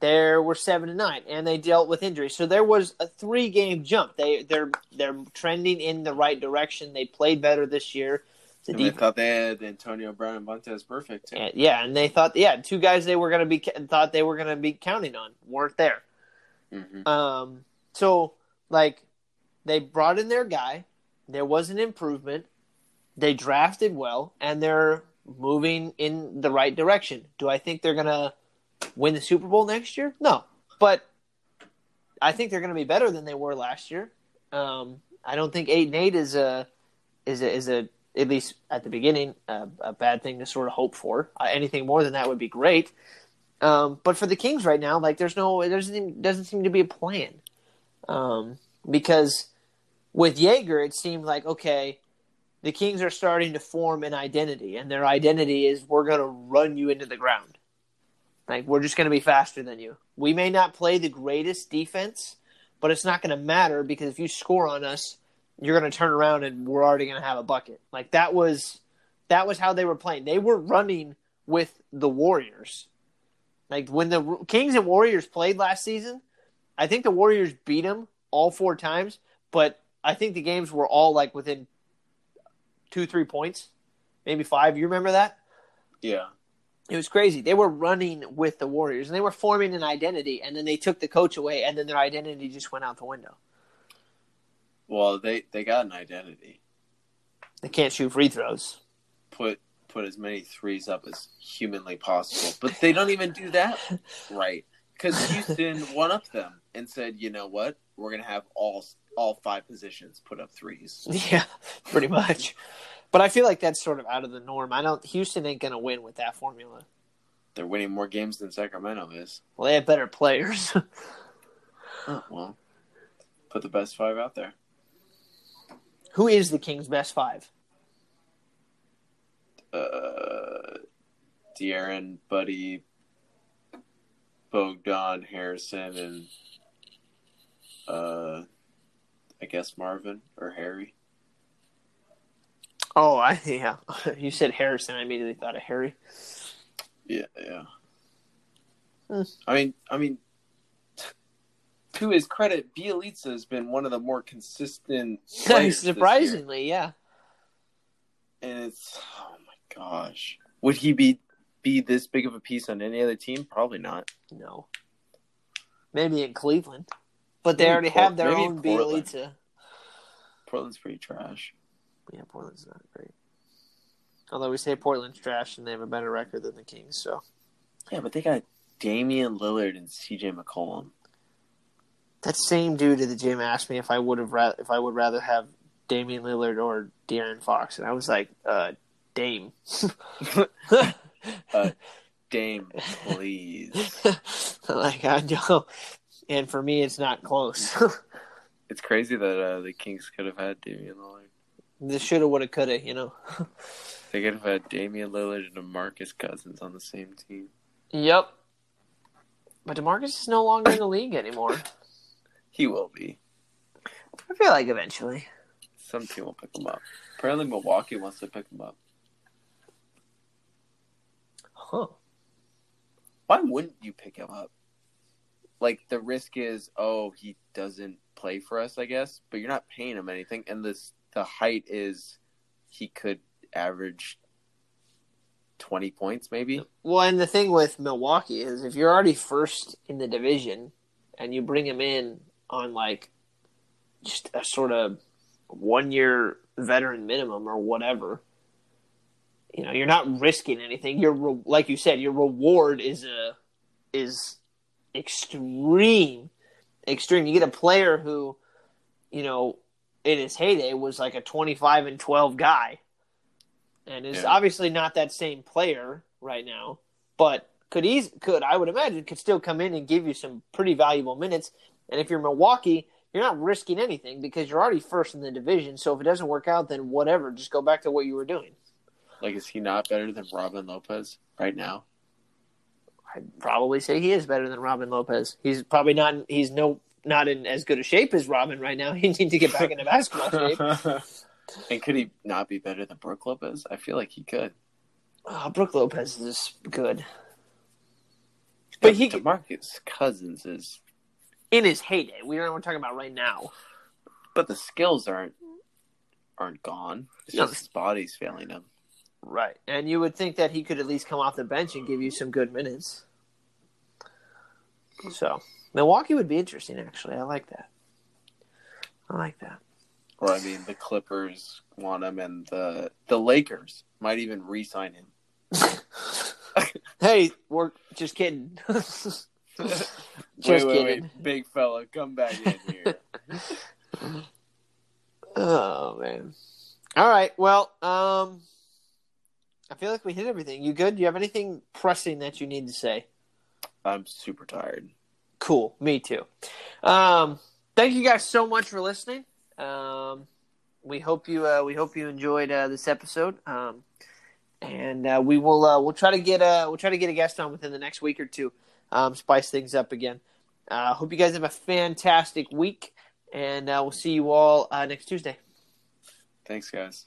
there were seven and nine, and they dealt with injuries. So there was a three game jump. They they're they're trending in the right direction. They played better this year. The And they deep, thought they had Antonio Brown and Vontaze Burfict. and- yeah, and they thought, yeah, two guys they were going to be thought they were going to be counting on weren't there. Mhm. Um, so like they brought in their guy. There was an improvement. They drafted well, and they're moving in the right direction. Do I think they're gonna win the Super Bowl next year? No, but I think they're gonna be better than they were last year. Um, I don't think eight and eight is a is a is a at least at the beginning a, a bad thing to sort of hope for. Uh, anything more than that would be great. Um, but for the Kings right now, like there's no there doesn't seem- doesn't seem to be a plan um, because with Joerger it seemed like okay, the Kings are starting to form an identity, and their identity is we're going to run you into the ground. Like we're just going to be faster than you. We may not play the greatest defense, but it's not going to matter because if you score on us, you're going to turn around and we're already going to have a bucket. Like that was that was how they were playing. They were running with the Warriors. Like when the Kings and Warriors played last season, I think the Warriors beat them all four times, but I think the games were all like within two, three points, maybe five. You remember that? Yeah. It was crazy. They were running with the Warriors and they were forming an identity, and then they took the coach away, and then their identity just went out the window. Well, they they got an identity. They can't shoot free throws. Put put as many threes up as humanly possible, but they don't even do that right. Because Houston one up them and said, you know what, we're gonna have all all five positions put up threes. Yeah, pretty much. But I feel like that's sort of out of the norm. I don't. Houston ain't gonna win with that formula. They're winning more games than Sacramento is. Well, they have better players. Oh, well, put the best five out there. Who is the Kings' best five? Uh, De'Aaron, Buddy, Bogdan, Harrison, and uh, I guess Marvin or Harry. Oh, I yeah. You said Harrison. I immediately thought of Harry. Yeah, yeah. Hmm. I mean, I mean, to his credit, Bjelica has been one of the more consistent. Surprisingly, yeah. and it's oh my gosh, would he be be this big of a piece on any other team? Probably not. No. Maybe in Cleveland, but they Maybe already Port- have their own. Bjelica. Portland's pretty trash. Yeah, Portland's not great. Although we say Portland's trash and they have a better record than the Kings, so Yeah, but they got Damian Lillard and C.J. McCollum. that same dude at the gym asked me if I would have ra- if I would rather have Damian Lillard or De'Aaron Fox, and I was like, uh, Dame. Uh, Dame, please. like I know, and for me, it's not close. It's crazy that uh, the Kings could have had Damian Lillard. This shoulda, woulda, coulda, you know. They could have had uh, Damian Lillard and DeMarcus Cousins on the same team. Yep. But Demarcus is no longer in the league anymore. He will be. I feel like eventually. Some team will pick him up. Apparently, Milwaukee wants to pick him up. Huh. Why wouldn't you pick him up? Like the risk is, oh, he doesn't play for us, I guess, but you're not paying him anything, and this the height is he could average twenty points, maybe. Well, and the thing with Milwaukee is if you're already first in the division and you bring him in on like just a sort of one year veteran minimum or whatever, you know, you're not risking anything. Your re- like you said, your reward is a is extreme, extreme. You get a player who, you know, in his heyday was like a 25 and 12 guy, and is Yeah. obviously not that same player right now, but could eas could I would imagine could still come in and give you some pretty valuable minutes. And if you're Milwaukee, you're not risking anything because you're already first in the division. So if it doesn't work out, then whatever, just go back to what you were doing. Like, is he not better than Robin Lopez right now? I'd probably say he is better than Robin Lopez. He's probably not. He's no not in as good a shape as Robin right now. He needs to get back into basketball shape. and could he not be better than Brook Lopez? I feel like he could. Oh, Brook Lopez is good, but he Demarcus Cousins is, in his heyday. We don't. We're talking about right now. but the skills aren't aren't gone. It's No. just his body's failing him. Right, and you would think that he could at least come off the bench and give you some good minutes. So Milwaukee would be interesting. Actually, I like that. I like that. Or I mean, the Clippers want him, and the the Lakers might even re-sign him. hey, we're just kidding. just wait, kidding. wait, wait, big fella, come back in here. Oh man. All right. Well, um, I feel like we hit everything. You good? Do you have anything pressing that you need to say? I'm super tired. Cool. Me too. Um, thank you guys so much for listening. Um, we hope you uh, we hope you enjoyed uh, this episode. Um, and uh, we will uh, we'll try to get a we'll try to get a guest on within the next week or two. Um, spice things up again. Uh, hope you guys have a fantastic week, and uh, we'll see you all uh, next Tuesday. Thanks, guys.